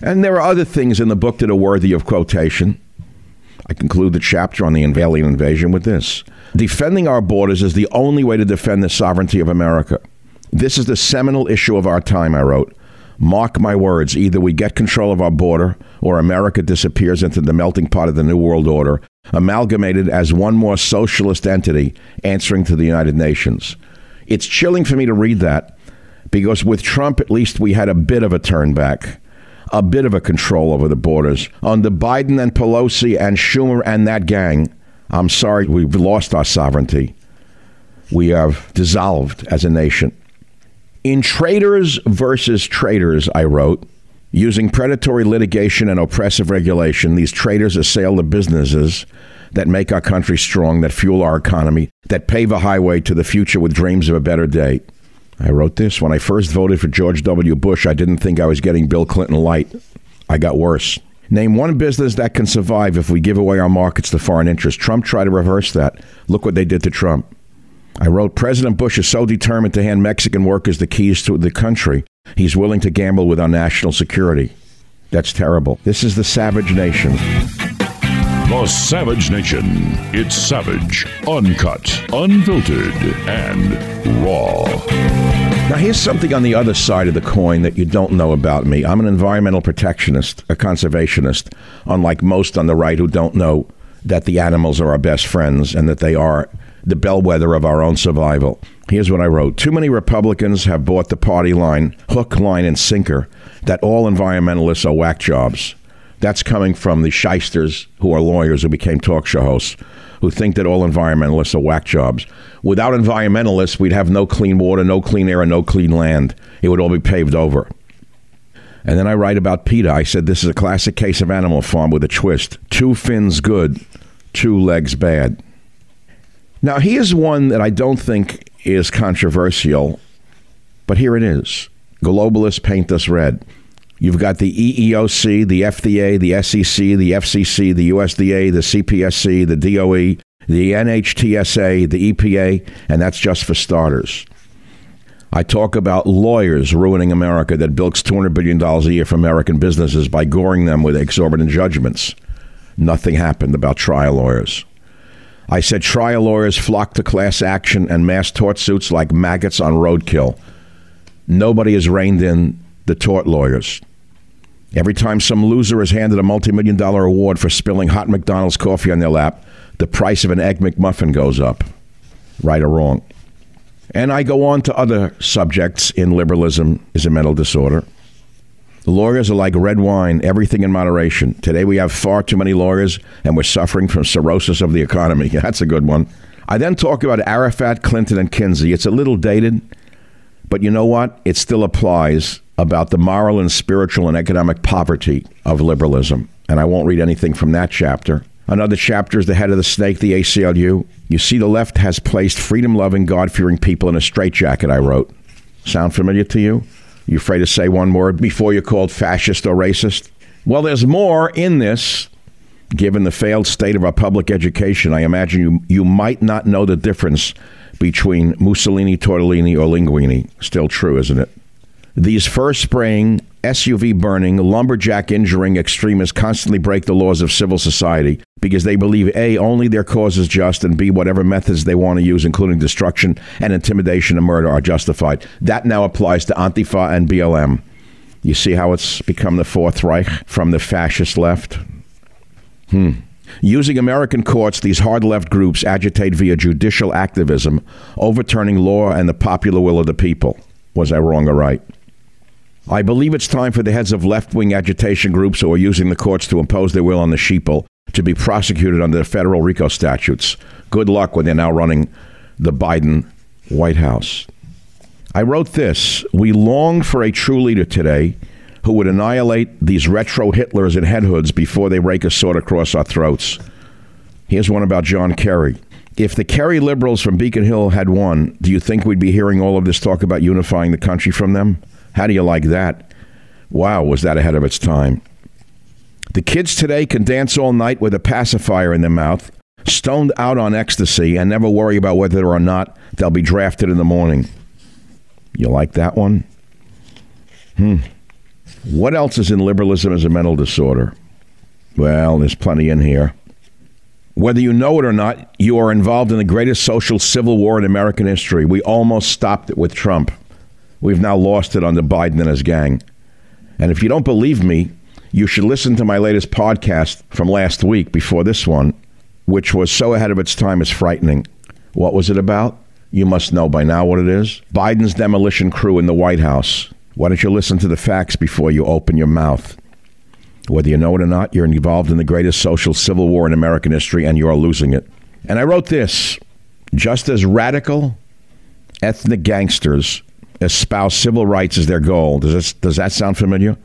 And there are other things in the book that are worthy of quotation. I conclude the chapter on the alien invasion with this Defending our borders is the only way to defend the sovereignty of America. This is the seminal issue of our time, I wrote. Mark my words, either we get control of our border or America disappears into the melting pot of the New World Order, amalgamated as one more socialist entity answering to the United Nations. It's chilling for me to read that because with Trump, at least we had a bit of a turn back, a bit of a control over the borders. Under Biden and Pelosi and Schumer and that gang, I'm sorry, we've lost our sovereignty. We have dissolved as a nation. In Traitors versus Traitors, I wrote, using predatory litigation and oppressive regulation, these traitors assail the businesses that make our country strong, that fuel our economy, that pave a highway to the future with dreams of a better day. I wrote this when I first voted for George W. Bush, I didn't think I was getting Bill Clinton light. I got worse. Name one business that can survive if we give away our markets to foreign interests. Trump tried to reverse that. Look what they did to Trump. I wrote President Bush is so determined to hand Mexican workers the keys to the country, he's willing to gamble with our national security. That's terrible. This is the savage nation. The Savage Nation. It's savage, uncut, unfiltered, and raw. Now, here's something on the other side of the coin that you don't know about me. I'm an environmental protectionist, a conservationist, unlike most on the right who don't know that the animals are our best friends and that they are the bellwether of our own survival. Here's what I wrote Too many Republicans have bought the party line, hook, line, and sinker, that all environmentalists are whack jobs. That's coming from the shysters who are lawyers who became talk show hosts who think that all environmentalists are whack jobs. Without environmentalists, we'd have no clean water, no clean air, and no clean land. It would all be paved over. And then I write about PETA. I said this is a classic case of Animal Farm with a twist. Two fins good, two legs bad. Now, here's one that I don't think is controversial, but here it is. Globalists paint us red. You've got the EEOC, the FDA, the SEC, the FCC, the USDA, the CPSC, the DOE, the NHTSA, the EPA, and that's just for starters. I talk about lawyers ruining America that bilks $200 billion a year for American businesses by goring them with exorbitant judgments. Nothing happened about trial lawyers. I said trial lawyers flock to class action and mass tort suits like maggots on roadkill. Nobody has reined in the tort lawyers. Every time some loser is handed a multi million dollar award for spilling hot McDonald's coffee on their lap, the price of an Egg McMuffin goes up. Right or wrong? And I go on to other subjects in liberalism is a mental disorder. Lawyers are like red wine, everything in moderation. Today we have far too many lawyers, and we're suffering from cirrhosis of the economy. *laughs* That's a good one. I then talk about Arafat, Clinton, and Kinsey. It's a little dated, but you know what? It still applies about the moral and spiritual and economic poverty of liberalism. And I won't read anything from that chapter. Another chapter is the head of the snake, the ACLU. You see, the left has placed freedom loving, God fearing people in a straitjacket, I wrote. Sound familiar to you? You afraid to say one word before you're called fascist or racist? Well, there's more in this. Given the failed state of our public education, I imagine you, you might not know the difference between Mussolini, tortellini, or Linguini. Still true, isn't it? These fur spraying, SUV burning, lumberjack injuring extremists constantly break the laws of civil society because they believe A, only their cause is just, and B, whatever methods they want to use, including destruction and intimidation and murder, are justified. That now applies to Antifa and BLM. You see how it's become the Fourth Reich from the fascist left? Hmm. Using American courts, these hard left groups agitate via judicial activism, overturning law and the popular will of the people. Was I wrong or right? I believe it's time for the heads of left wing agitation groups who are using the courts to impose their will on the sheeple to be prosecuted under the federal RICO statutes. Good luck when they're now running the Biden White House. I wrote this We long for a true leader today who would annihilate these retro Hitlers and headhoods before they rake a sword across our throats. Here's one about John Kerry. If the Kerry liberals from Beacon Hill had won, do you think we'd be hearing all of this talk about unifying the country from them? How do you like that? Wow, was that ahead of its time? The kids today can dance all night with a pacifier in their mouth, stoned out on ecstasy, and never worry about whether or not they'll be drafted in the morning. You like that one? Hmm. What else is in liberalism as a mental disorder? Well, there's plenty in here. Whether you know it or not, you are involved in the greatest social civil war in American history. We almost stopped it with Trump. We've now lost it under Biden and his gang. And if you don't believe me, you should listen to my latest podcast from last week before this one, which was so ahead of its time it's frightening. What was it about? You must know by now what it is. Biden's demolition crew in the White House. Why don't you listen to the facts before you open your mouth? Whether you know it or not, you're involved in the greatest social civil war in American history and you are losing it. And I wrote this just as radical ethnic gangsters espouse civil rights as their goal. Does, this, does that sound familiar?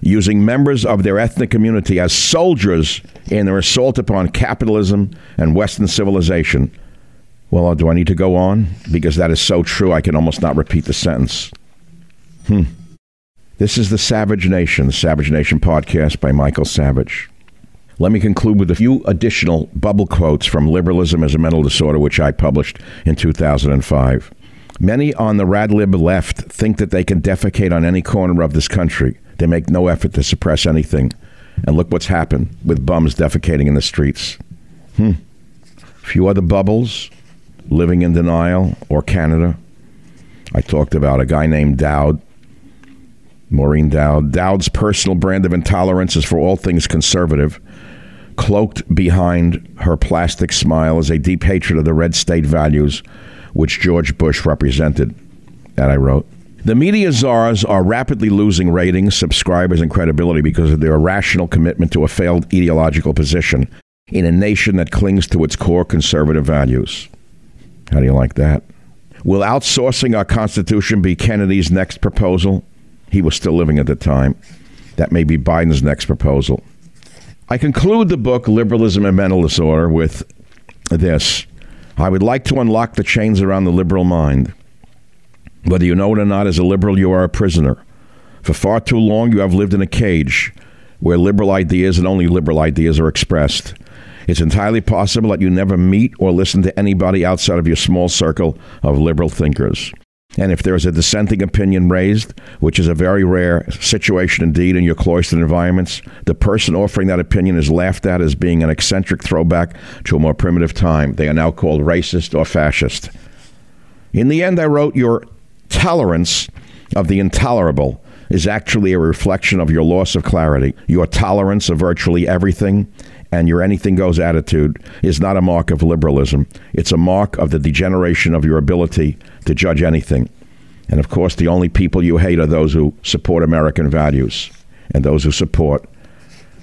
Using members of their ethnic community as soldiers in their assault upon capitalism and Western civilization. Well, do I need to go on? Because that is so true, I can almost not repeat the sentence. Hmm. This is the Savage Nation, the Savage Nation podcast by Michael Savage. Let me conclude with a few additional bubble quotes from Liberalism as a Mental Disorder, which I published in 2005. Many on the Radlib left think that they can defecate on any corner of this country. They make no effort to suppress anything. And look what's happened with bums defecating in the streets. Hmm. Few other bubbles living in denial or Canada. I talked about a guy named Dowd, Maureen Dowd. Dowd's personal brand of intolerance is for all things conservative. Cloaked behind her plastic smile is a deep hatred of the red state values which George Bush represented. That I wrote. The media czars are rapidly losing ratings, subscribers, and credibility because of their irrational commitment to a failed ideological position in a nation that clings to its core conservative values. How do you like that? Will outsourcing our Constitution be Kennedy's next proposal? He was still living at the time. That may be Biden's next proposal. I conclude the book, Liberalism and Mental Disorder, with this. I would like to unlock the chains around the liberal mind. Whether you know it or not, as a liberal, you are a prisoner. For far too long, you have lived in a cage where liberal ideas and only liberal ideas are expressed. It's entirely possible that you never meet or listen to anybody outside of your small circle of liberal thinkers. And if there is a dissenting opinion raised, which is a very rare situation indeed in your cloistered environments, the person offering that opinion is laughed at as being an eccentric throwback to a more primitive time. They are now called racist or fascist. In the end, I wrote, Your tolerance of the intolerable is actually a reflection of your loss of clarity. Your tolerance of virtually everything and your anything goes attitude is not a mark of liberalism. It's a mark of the degeneration of your ability to judge anything. And of course, the only people you hate are those who support American values and those who support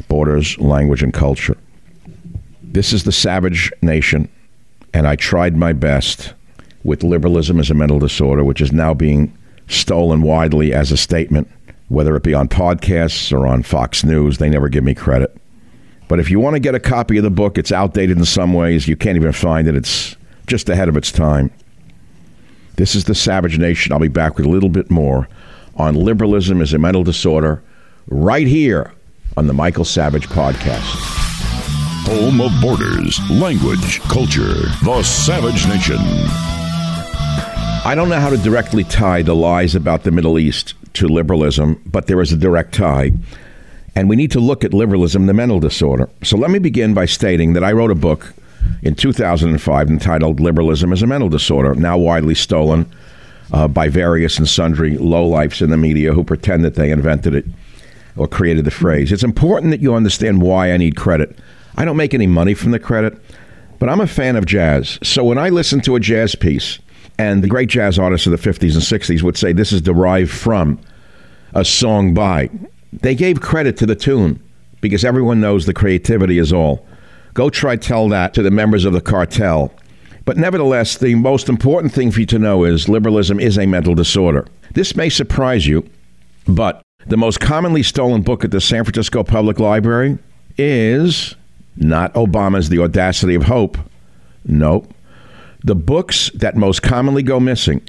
borders, language, and culture. This is the savage nation, and I tried my best with liberalism as a mental disorder, which is now being stolen widely as a statement, whether it be on podcasts or on Fox News. They never give me credit. But if you want to get a copy of the book, it's outdated in some ways. You can't even find it, it's just ahead of its time. This is the Savage Nation. I'll be back with a little bit more on liberalism as a mental disorder right here on the Michael Savage Podcast. Home of borders, language, culture, the Savage Nation. I don't know how to directly tie the lies about the Middle East to liberalism, but there is a direct tie. And we need to look at liberalism, the mental disorder. So let me begin by stating that I wrote a book in 2005 entitled Liberalism as a Mental Disorder, now widely stolen uh, by various and sundry lowlifes in the media who pretend that they invented it or created the phrase. It's important that you understand why I need credit. I don't make any money from the credit, but I'm a fan of jazz. So when I listen to a jazz piece, and the great jazz artists of the 50s and 60s would say this is derived from a song by. They gave credit to the tune because everyone knows the creativity is all. Go try tell that to the members of the cartel. But nevertheless, the most important thing for you to know is liberalism is a mental disorder. This may surprise you, but the most commonly stolen book at the San Francisco Public Library is not Obama's The Audacity of Hope. Nope. The books that most commonly go missing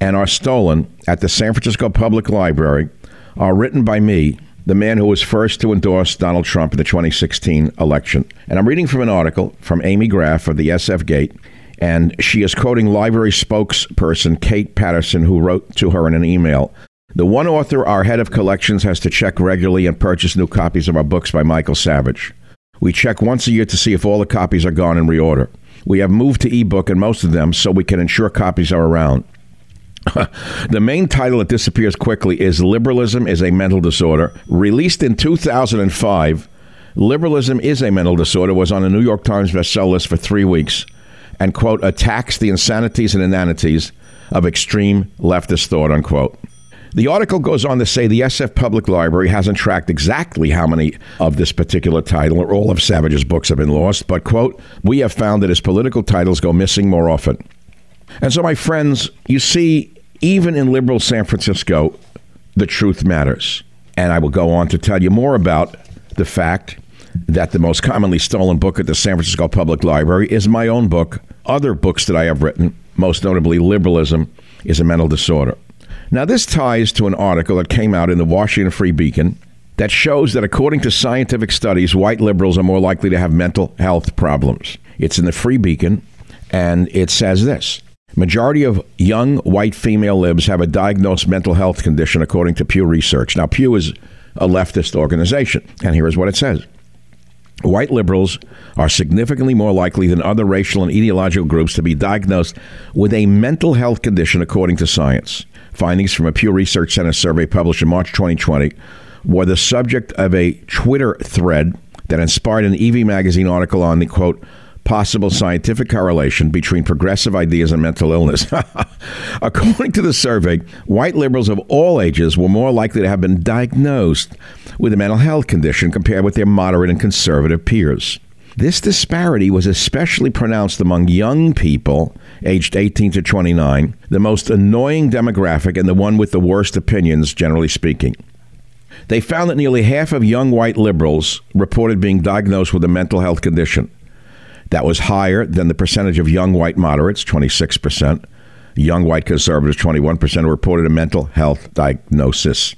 and are stolen at the San Francisco Public Library are written by me, the man who was first to endorse Donald Trump in the 2016 election. And I'm reading from an article from Amy Graff of the SF Gate, and she is quoting library spokesperson Kate Patterson, who wrote to her in an email. The one author, our head of collections, has to check regularly and purchase new copies of our books by Michael Savage. We check once a year to see if all the copies are gone in reorder. We have moved to ebook and most of them so we can ensure copies are around. *laughs* the main title that disappears quickly is Liberalism is a Mental Disorder. Released in 2005, Liberalism is a Mental Disorder was on the New York Times bestseller list for three weeks and, quote, attacks the insanities and inanities of extreme leftist thought, unquote. The article goes on to say the SF Public Library hasn't tracked exactly how many of this particular title or all of Savage's books have been lost, but, quote, we have found that his political titles go missing more often. And so, my friends, you see, even in liberal San Francisco, the truth matters. And I will go on to tell you more about the fact that the most commonly stolen book at the San Francisco Public Library is my own book, other books that I have written, most notably Liberalism is a Mental Disorder. Now, this ties to an article that came out in the Washington Free Beacon that shows that according to scientific studies, white liberals are more likely to have mental health problems. It's in the Free Beacon, and it says this. Majority of young white female libs have a diagnosed mental health condition, according to Pew Research. Now, Pew is a leftist organization, and here is what it says. White liberals are significantly more likely than other racial and ideological groups to be diagnosed with a mental health condition, according to science. Findings from a Pew Research Center survey published in March 2020 were the subject of a Twitter thread that inspired an Evie magazine article on the quote possible scientific correlation between progressive ideas and mental illness. *laughs* According to the survey, white liberals of all ages were more likely to have been diagnosed with a mental health condition compared with their moderate and conservative peers. This disparity was especially pronounced among young people aged 18 to 29, the most annoying demographic and the one with the worst opinions, generally speaking. They found that nearly half of young white liberals reported being diagnosed with a mental health condition. That was higher than the percentage of young white moderates, 26%, young white conservatives, 21%, who reported a mental health diagnosis.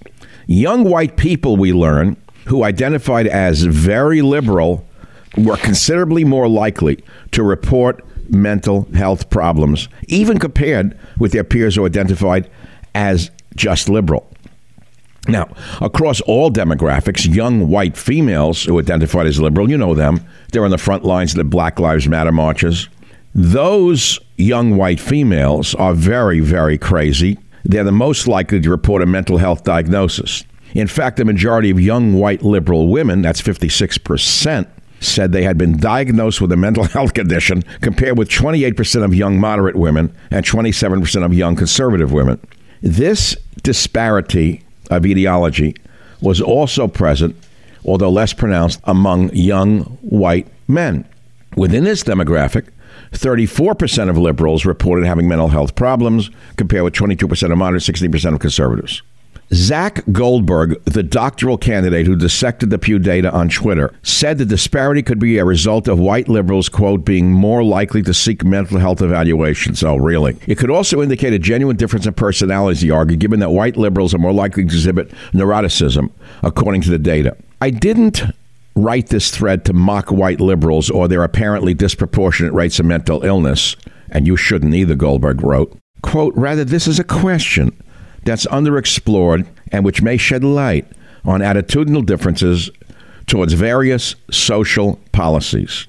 Young white people, we learn, who identified as very liberal were considerably more likely to report mental health problems, even compared with their peers who identified as just liberal. Now, across all demographics, young white females who identified as liberal, you know them, they're on the front lines of the Black Lives Matter marches. Those young white females are very, very crazy. They're the most likely to report a mental health diagnosis. In fact, the majority of young white liberal women, that's 56%, said they had been diagnosed with a mental *laughs* health condition, compared with 28% of young moderate women and 27% of young conservative women. This disparity of etiology was also present, although less pronounced, among young white men. Within this demographic, 34% of liberals reported having mental health problems, compared with 22% of moderates, 16% of conservatives. Zach Goldberg, the doctoral candidate who dissected the Pew data on Twitter, said the disparity could be a result of white liberals, quote, being more likely to seek mental health evaluations. Oh, really? It could also indicate a genuine difference in personalities, he argued, given that white liberals are more likely to exhibit neuroticism, according to the data. I didn't write this thread to mock white liberals or their apparently disproportionate rates of mental illness, and you shouldn't either, Goldberg wrote. Quote, rather, this is a question that's underexplored and which may shed light on attitudinal differences towards various social policies.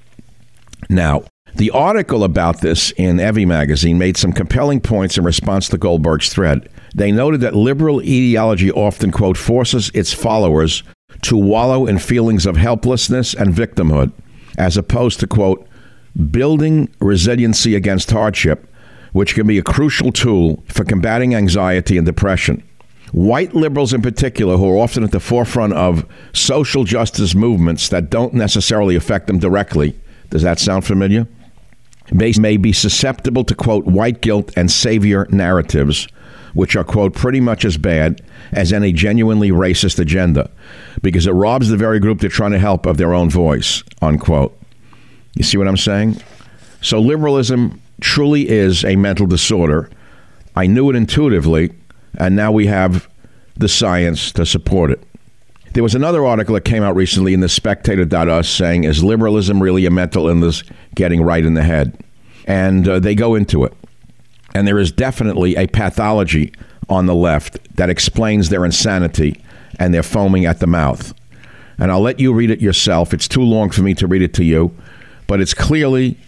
Now, the article about this in Evie magazine made some compelling points in response to Goldberg's thread. They noted that liberal ideology often, quote, forces its followers to wallow in feelings of helplessness and victimhood, as opposed to, quote, building resiliency against hardship which can be a crucial tool for combating anxiety and depression. White liberals, in particular, who are often at the forefront of social justice movements that don't necessarily affect them directly, does that sound familiar? May, may be susceptible to, quote, white guilt and savior narratives, which are, quote, pretty much as bad as any genuinely racist agenda, because it robs the very group they're trying to help of their own voice, unquote. You see what I'm saying? So liberalism truly is a mental disorder. I knew it intuitively, and now we have the science to support it. There was another article that came out recently in the Spectator.us saying, Is liberalism really a mental illness getting right in the head? And uh, they go into it. And there is definitely a pathology on the left that explains their insanity and their foaming at the mouth. And I'll let you read it yourself. It's too long for me to read it to you, but it's clearly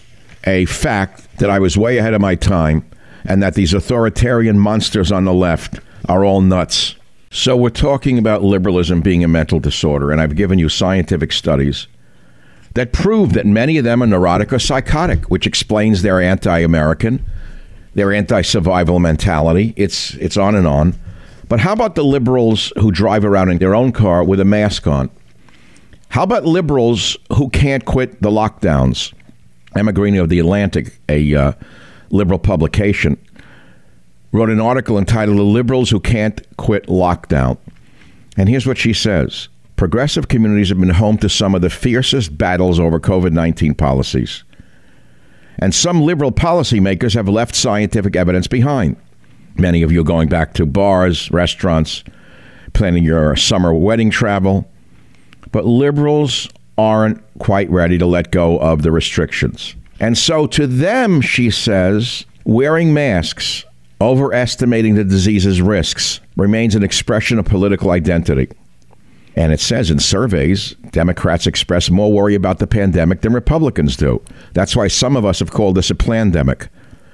a fact that I was way ahead of my time and that these authoritarian monsters on the left are all nuts. So we're talking about liberalism being a mental disorder, and I've given you scientific studies that prove that many of them are neurotic or psychotic, which explains their anti-American, their anti-survival mentality. It's it's on and on. But how about the liberals who drive around in their own car with a mask on? How about liberals who can't quit the lockdowns? Green of The Atlantic, a uh, liberal publication, wrote an article entitled The Liberals Who Can't Quit Lockdown. And here's what she says Progressive communities have been home to some of the fiercest battles over COVID 19 policies. And some liberal policymakers have left scientific evidence behind. Many of you going back to bars, restaurants, planning your summer wedding travel. But liberals aren't quite ready to let go of the restrictions. And so to them, she says, wearing masks, overestimating the disease's risks, remains an expression of political identity. And it says in surveys, Democrats express more worry about the pandemic than Republicans do. That's why some of us have called this a pandemic.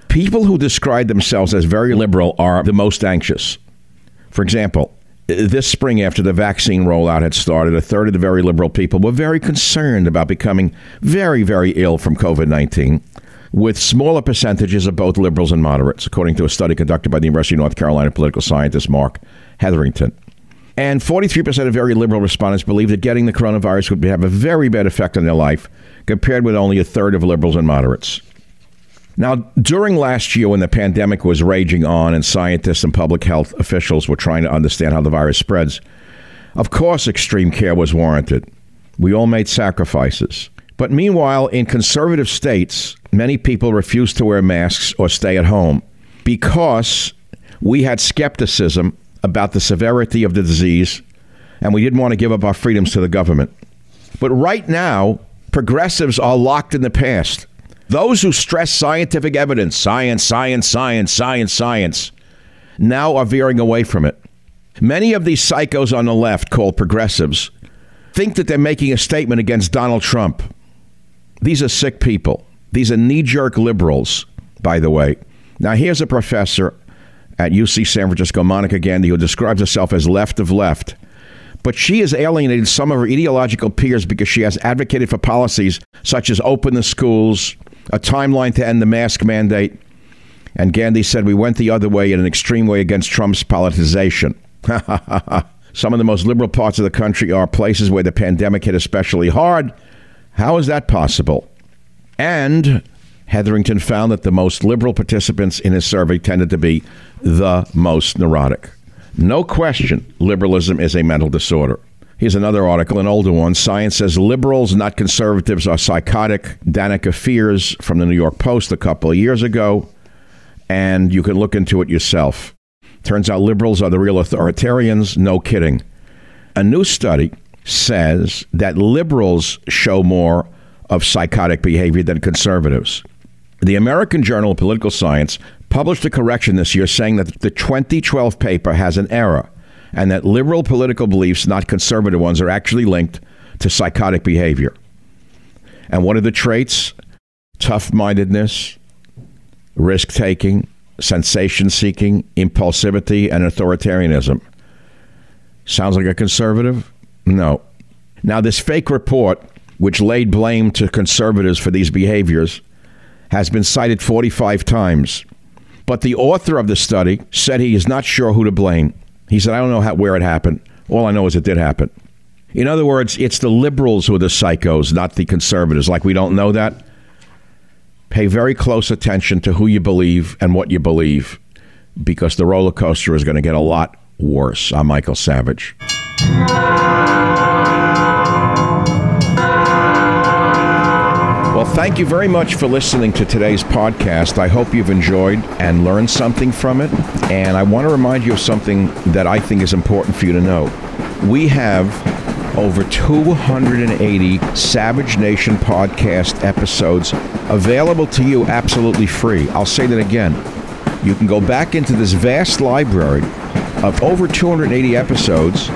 People who describe themselves as very liberal are the most anxious. For example, this spring, after the vaccine rollout had started, a third of the very liberal people were very concerned about becoming very, very ill from COVID 19, with smaller percentages of both liberals and moderates, according to a study conducted by the University of North Carolina political scientist Mark Hetherington. And 43% of very liberal respondents believe that getting the coronavirus would have a very bad effect on their life, compared with only a third of liberals and moderates. Now, during last year, when the pandemic was raging on and scientists and public health officials were trying to understand how the virus spreads, of course, extreme care was warranted. We all made sacrifices. But meanwhile, in conservative states, many people refused to wear masks or stay at home because we had skepticism about the severity of the disease and we didn't want to give up our freedoms to the government. But right now, progressives are locked in the past. Those who stress scientific evidence, science, science, science, science, science, now are veering away from it. Many of these psychos on the left, called progressives, think that they're making a statement against Donald Trump. These are sick people. These are knee jerk liberals, by the way. Now, here's a professor at UC San Francisco, Monica Gandhi, who describes herself as left of left. but she has alienated some of her ideological peers because she has advocated for policies such as open the schools, a timeline to end the mask mandate. And Gandhi said we went the other way in an extreme way against Trump's politicization. *laughs* some of the most liberal parts of the country are places where the pandemic hit especially hard. How is that possible? And Hetherington found that the most liberal participants in his survey tended to be the most neurotic. No question, liberalism is a mental disorder. Here's another article, an older one. Science says liberals, not conservatives, are psychotic. Danika Fears from the New York Post a couple of years ago, and you can look into it yourself. Turns out liberals are the real authoritarians. No kidding. A new study says that liberals show more of psychotic behavior than conservatives. The American Journal of Political Science published a correction this year saying that the 2012 paper has an error and that liberal political beliefs, not conservative ones, are actually linked to psychotic behavior. And what are the traits? Tough mindedness, risk taking, sensation seeking, impulsivity, and authoritarianism. Sounds like a conservative? No. Now, this fake report, which laid blame to conservatives for these behaviors, has been cited 45 times. But the author of the study said he is not sure who to blame. He said, I don't know how, where it happened. All I know is it did happen. In other words, it's the liberals who are the psychos, not the conservatives. Like we don't know that. Pay very close attention to who you believe and what you believe because the roller coaster is going to get a lot worse. I'm Michael Savage. Thank you very much for listening to today's podcast. I hope you've enjoyed and learned something from it. And I want to remind you of something that I think is important for you to know. We have over 280 Savage Nation podcast episodes available to you absolutely free. I'll say that again. You can go back into this vast library of over 280 episodes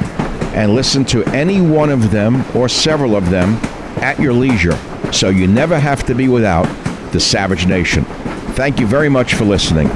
and listen to any one of them or several of them at your leisure so you never have to be without the Savage Nation. Thank you very much for listening.